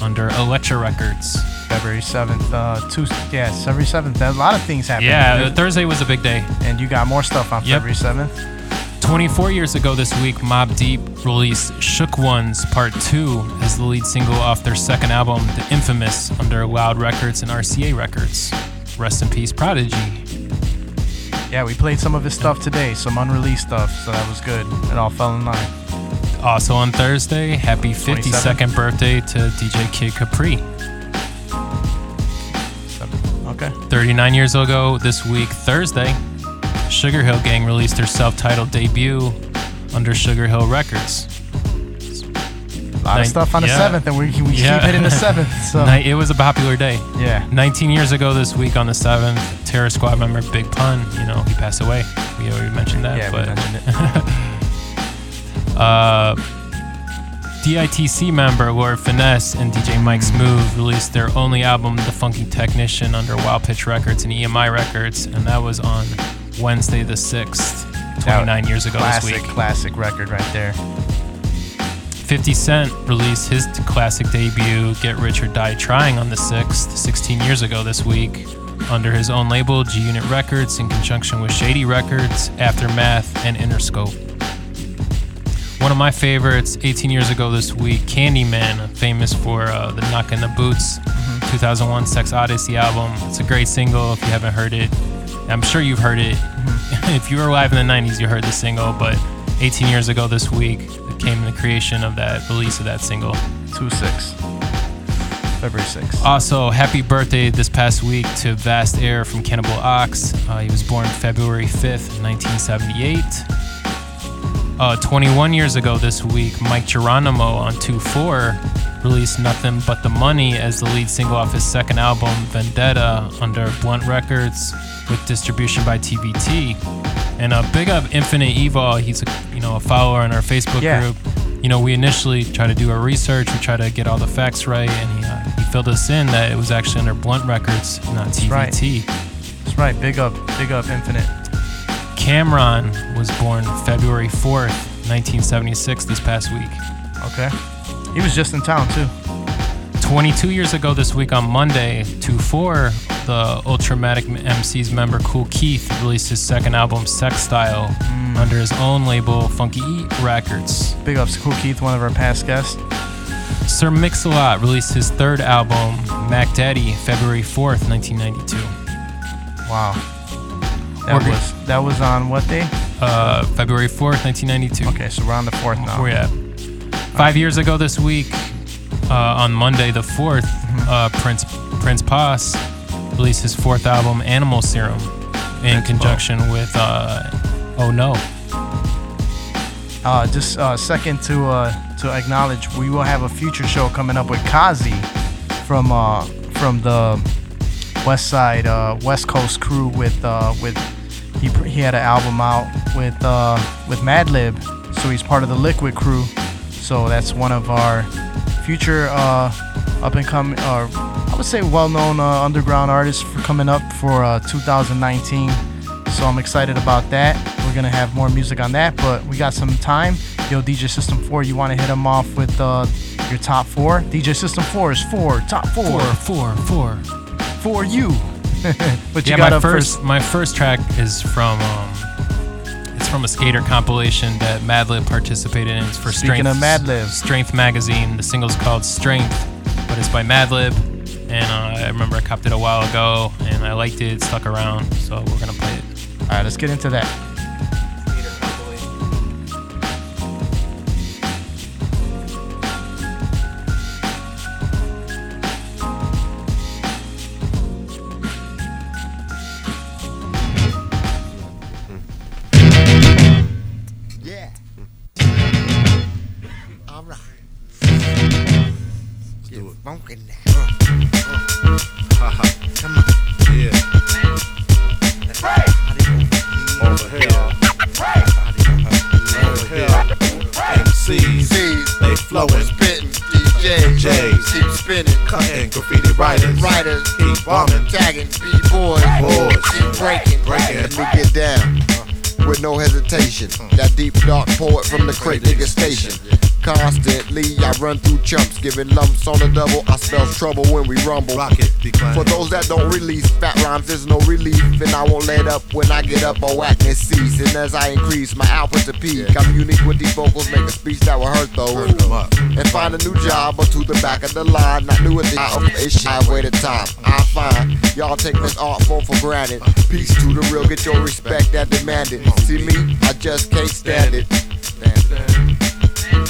S4: under Elektra Records.
S3: February 7th, uh, two, yeah, February 7th. A lot of things happened.
S4: Yeah, Thursday was a big day.
S3: And you got more stuff on
S4: Yep.
S3: February 7th.
S4: 24 years ago this week, Mobb Deep released Shook Ones Part 2 as the lead single off their second album, The Infamous, under Loud Records and RCA Records. Rest in peace, Prodigy.
S3: Yeah, we played some of his stuff today, some unreleased stuff, so that was good. It all fell in line.
S4: Uh, also on Thursday, happy 52nd birthday to DJ Kid Capri.
S3: Okay.
S4: 39 years ago this week, Thursday, Sugar Hill Gang released their self titled debut under Sugar Hill Records.
S3: A lot of stuff on the 7th, and we, we keep hitting the 7th. So.
S4: It was a popular day.
S3: Yeah.
S4: 19 years ago this week on the 7th, Terror Squad member Big Pun, you know, he passed away. We already mentioned that.
S3: Yeah, we
S4: but,
S3: mentioned
S4: it. uh, DITC member Lord Finesse and DJ Mike Smooth released their only album, The Funky Technician, under Wild Pitch Records and EMI Records, and that was on Wednesday the 6th, 29 years ago
S3: classic,
S4: this week.
S3: Classic record right there.
S4: 50 Cent released his classic debut, Get Rich or Die Trying, on the 6th, 16 years ago this week, under his own label, G Unit Records, in conjunction with Shady Records, Aftermath, and Interscope. One of my favorites, 18 years ago this week, Candyman, famous for uh, the Knock in the Boots 2001 Sex Odyssey album. It's a great single if you haven't heard it. I'm sure you've heard it. if you were alive in the 90s, you heard the single, but 18 years ago this week, came the creation of that release of that single.
S3: 2 6. February 6th.
S4: Also, happy birthday this past week to Vast Aire from Cannibal Ox. Uh, he was born February 5th, 1978. Uh, 21 years ago this week, Mic Geronimo on 2 4 released Nothing But the Money as the lead single off his second album, Vendetta, under Blunt Records with distribution by TVT. And uh, big up Infinite Evil. He's a you know a follower in our Facebook
S3: Yeah.
S4: group. You know, we initially try to do our research, we try to get all the facts right, and he, uh, filled us in that it was actually under Blunt Records, not TVT.
S3: That's right. Big up, big up, Infinite.
S4: Cam'ron was born February 4th, 1976, this past week.
S3: Okay. He was just in town, too.
S4: 22 years ago this week on Monday, 2 4, the Ultramagnetic MC's member Kool Keith released his second album, Sex Style, mm. under his own label, Funky Eat Records.
S3: Big ups to Kool Keith, one of our past guests.
S4: Sir Mix-a-Lot released his third album, Mac Daddy, February 4th, 1992.
S3: Wow. That
S4: Organ-
S3: was that was on what day?
S4: Uh, February 4th, 1992.
S3: Okay, so we're on the 4th now.
S4: At? Five years ago this week, uh, on Monday the 4th, uh, Prince Prince Po released his fourth album, Animal Serum, in conjunction with uh, Oh No.
S3: Uh, just uh, second to uh, to acknowledge, we will have a future show coming up with Kazi from uh, from the West Side uh, West Coast crew with uh, with he he had an album out with uh, with Madlib, so he's part of the Liquid crew. So that's one of our future uh, up and coming, or I would say well-known uh, underground artists for coming up for uh, 2019. So I'm excited about that. We're gonna have more music on that, but we got some time. Yo, DJ System 4, you want to hit them off with uh, your top four? DJ System 4 is four, top four.
S4: Four, four, four.
S3: For you. but you
S4: yeah,
S3: got
S4: my first,
S3: first.
S4: my first track is from um, it's from a skater compilation that Madlib participated in. It's for
S3: Speaking
S4: Strength
S3: of Madlib.
S4: Strength magazine. The single's called Strength, but it's by Madlib. And uh, I remember I copped it a while ago, and I liked it. It stuck around, so we're gonna play it.
S3: All right, let's get into that.
S28: Giving lumps on the double. I spell trouble when we rumble. For those that don't release fat rhymes, there's no relief, and I won't let up when I get up on whackness cease. And as I increase my output to peak, I'm unique with these vocals, make a speech that will hurt those. And find a new job or to the back of the line. Not new at the eye of I waited time. I'm fine. Y'all take this art form for granted. Peace to the real, get your respect that demanded. See me, I just can't stand it.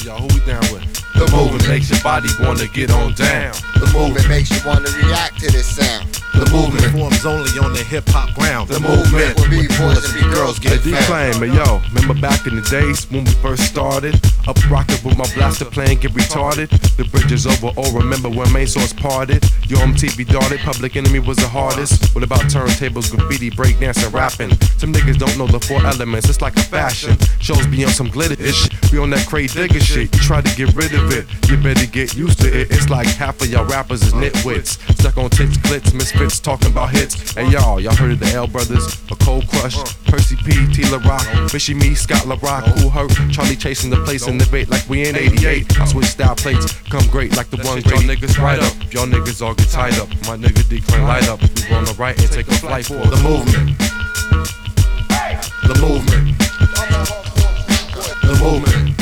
S21: Yo, who we down with? The movement makes your body wanna get on down.
S28: The movement makes you wanna react to this sound.
S21: The movement forms only on the hip hop ground. The movement
S28: where B-boys and B-girls get
S21: Hey,
S28: found.
S21: D-Claim, but yo, remember back in the days when we first started? Up rockin' with my blaster playing get retarded. The bridge is over, oh, remember when main source parted? Yo, MTV darted, Public Enemy was the hardest. What about turntables, graffiti, breakdancing, rapping? Some niggas don't know the four elements, it's like a fashion. Shows be on some glitter ish, we on that cray digger shit. You try to get rid of it, you better get used to it. It's like half of y'all rappers is nitwits. Stuck on tits, glitz, misfits, talking about hits. Hey y'all, y'all heard of the L Brothers, a Cold Crush, Percy P, T La Rock, Fishy Me, Scott La Rock, Kool Herc, Charlie chasing the place in the bait like we in 88. I switch style plates, come great like the one great. Y'all niggas right up, y'all niggas all get tied up. My nigga decline light up. We on the right and take a flight for the movement. The movement. The movement.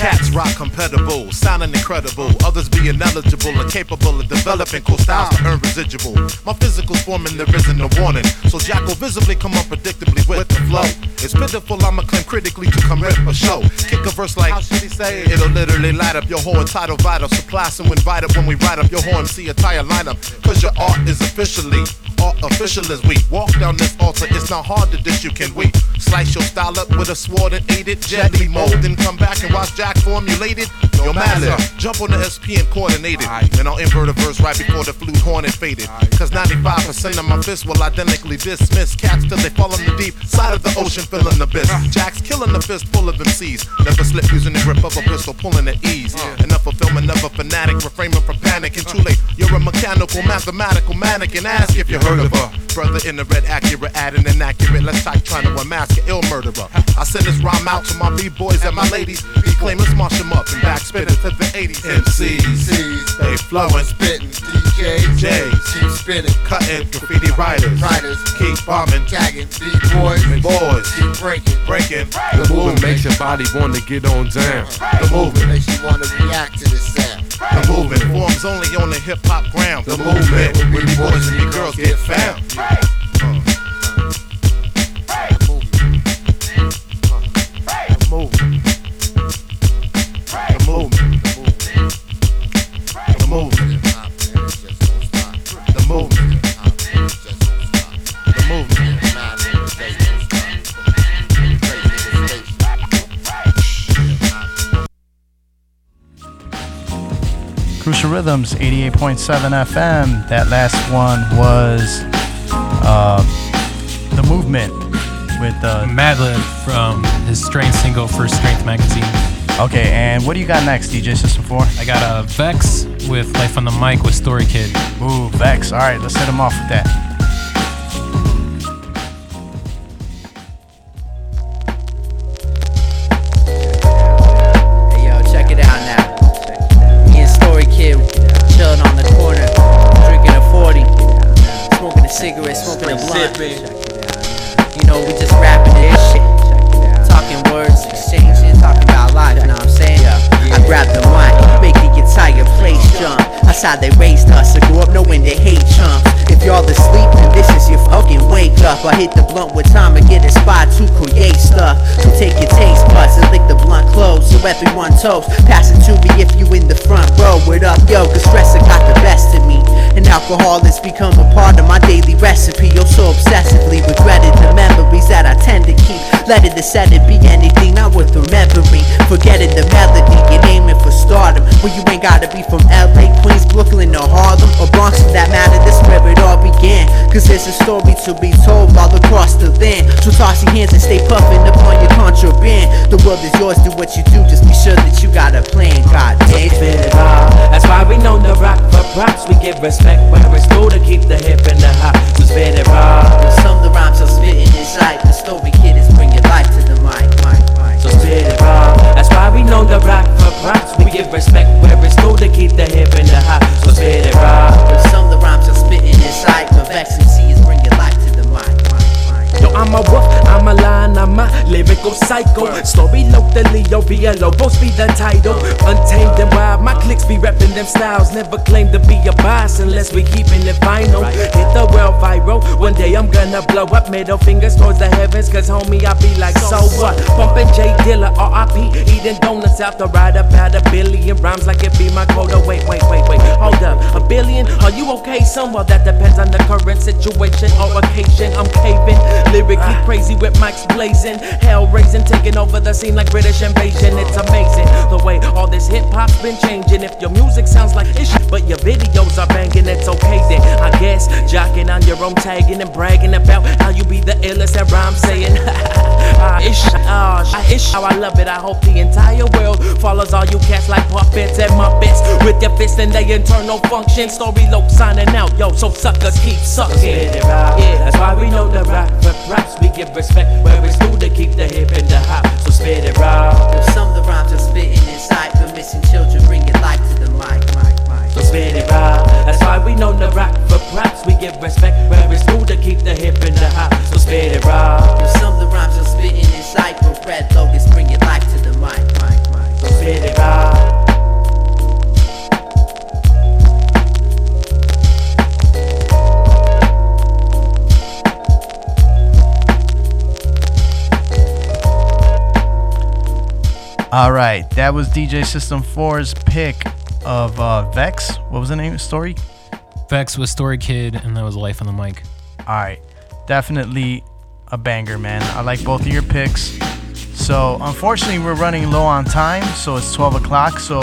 S22: Cats rock compatible, sounding incredible. Others be ineligible and capable of developing cool styles to earn residual. My physical's forming, there isn't no warning. So Jack will visibly come unpredictably with the flow. It's pitiful, I'ma claim critically to come rip a show. Kick a verse like, how should he say it? It'll literally light up your whole entitle vital. Supply some invite up when we ride up your whole MC attire lineup. Cause your art is officially art official as we walk down this altar. It's not hard to dish, you can we slice your style up with a sword and aid it gently mold and come back and watch Jack formulate it. Yo, Mallet, jump on the SP and coordinate it. Then I'll invert a verse right before the flute horn and faded. Cause 95% of my fists will identically dismiss cats till they fall in the deep side of the ocean, filling the abyss. Jack's killing the fist full of MCs. Never slip using the grip of a pistol, pulling at ease. Enough fulfillment of film, enough fanatic, refraining from panic. And too late, you're a mechanical, mathematical mannequin. Ask if you heard of her. Brother in the red, accurate, adding inaccurate. Let's type trying to unmask an ill murderer. I send this rhyme out to my B-boys and my ladies. Be claimers, march them up. And back spit it to the 80s. MCs, stay flowing,
S28: spitting, DJs,
S22: J's,
S28: keep spinning,
S22: cutting, graffiti writers,
S28: writers,
S22: keep bombing,
S28: tagging, B-boys,
S22: boys,
S28: keep breaking,
S22: breaking.
S21: The movement makes your body wanna get on down.
S28: The movement makes you wanna react to this sound.
S22: The movement forms only on the hip hop ground. The movement, when the boys and the girls get found. The movement. The movement.
S3: Crucial Rhythms 88.7 FM. That last one was uh, The Movement with uh,
S4: Madlib from his Strength single for Strength magazine.
S3: Okay, and what do you got next, DJ System 4?
S4: I got a Vex with Life on the Mic with Story Kid.
S3: Ooh, Vex. All right, let's hit him off with that.
S29: Hey yo, check it out now. Me and Story Kid chilling on the corner, drinking a 40, smoking a cigarette, smoking a blunt. You know, we just rapping this shit. Talking words, exchanging, talking about life, you know what I'm saying? I grab the mic, make entire place jump. That's how they raised us, I grew up knowing they hate chumps. If y'all asleep, then this is your fucking wake up. I hit the blunt with time and get spot to create stuff. So take your taste buds and lick the blunt close so everyone toast. Pass it to me if you in the front row. Word up, yo, cause stress got the best of me. And alcohol has become a part of my daily recipe. Yo, so obsessively regretted the memories that I tend to keep. Letting the setting be anything not worth remembering. Forgetting the melody and aiming for stardom. When you ain't gotta be from LA, Queens, Brooklyn, or Harlem, or Bronx for that matter. This where it all began. Cause there's a story to be told all across the land. So toss your hands and stay puffing upon your contraband. The world is yours, do what you do. Just be sure that you got a plan. God damn.
S30: Spit it. That's why we know the rock for props. We give respect where it's due to keep the hip and the hop. We spit it raw.
S29: Some of the rhymes I'm spitting inside. The story kid is bringing life to
S30: why we know the rock for props. We give respect where it's due to keep the hip in the hot. So spit
S29: it raw. Some of the rhymes are spitting inside, but vaccine C is bringing life
S30: psycho. Story locally, OVLO, both be the title. Untamed and wild, my clicks be reppin' them styles. Never claim to be a boss unless we keepin' it vinyl. Hit the world viral, one day I'm gonna blow up. Middle fingers towards the heavens, cause homie, I be like, so what? Pumpin' J Dilla, RIP, eating donuts out the ride about a billion rhymes like it be my quota. Wait, wait, wait, wait, hold up. A billion? Are you okay? Some well, that depends on the current situation or occasion. I'm caving, lyrically crazy with mics blazing, hell raising, taking over the scene like British invasion. It's amazing the way all this hip hop's been changing. If your music sounds like ish, but your videos are banging, it's okay then. I guess jocking on your own tagging and bragging about how you be the illest at rhyme saying. ah, ish, ah, sh- ish, how I love it. I hope the entire world follows all you cats like puppets and muppets with your fists and their internal function. Story low signing out, yo, so suckers keep sucking. Spit it out. Yeah, that's why we know the rap props. We give respect where it's due to keep the hip and the hop. So spit it out.
S29: Yo, some of the rhymes are spitting inside for missing children, bringing life to the mic, mic, mic.
S30: So spit it out. That's why we know the rap for props. We give respect where it's due to keep the hip and the hop. So spit it out.
S29: Yo, some of the rhymes are spitting inside for Red Lotus, bringing life to the mic, mic, mic.
S30: So spit it out.
S3: All right, that was DJ System 4's pick of uh, Vex. What was the name? Story?
S4: Vex was Story Kid, and that was Life on the Mic.
S3: All right, definitely a banger, man. I like both of your picks. So, unfortunately, we're running low on time, so it's 12 o'clock. So,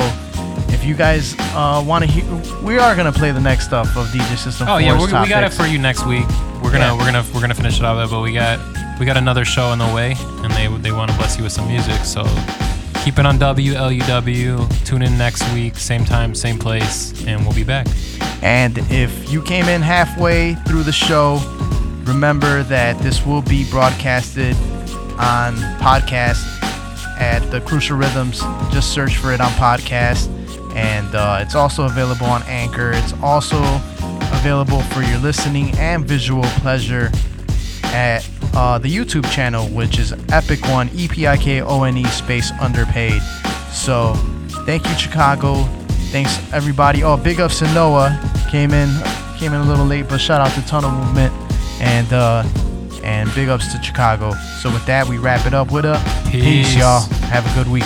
S3: if you guys uh, want to hear, we are gonna play the next stuff of DJ System.
S4: Oh yeah, we, we got it for you next week. We're gonna
S3: Yeah.
S4: we're gonna we're gonna finish it off but we got we got another show on the way, and they they want to bless you with some music. So keep it on WLUW. Tune in next week, same time, same place, and we'll be back.
S3: And if you came in halfway through the show, remember that this will be broadcasted on podcast at the Crucial Rhythms. Just search for it on podcast. And uh, it's also available on Anchor. It's also available for your listening and visual pleasure at uh, the YouTube channel, which is Epik One, E P I K O N E space underpaid. So thank you, Chicago. Thanks everybody. Oh, big ups to Noah. Came in came in a little late, but shout out to Tunnel Movement and uh and big ups to Chicago. So with that, we wrap it up with a peace,
S4: Peace.
S3: y'all. Have a good week.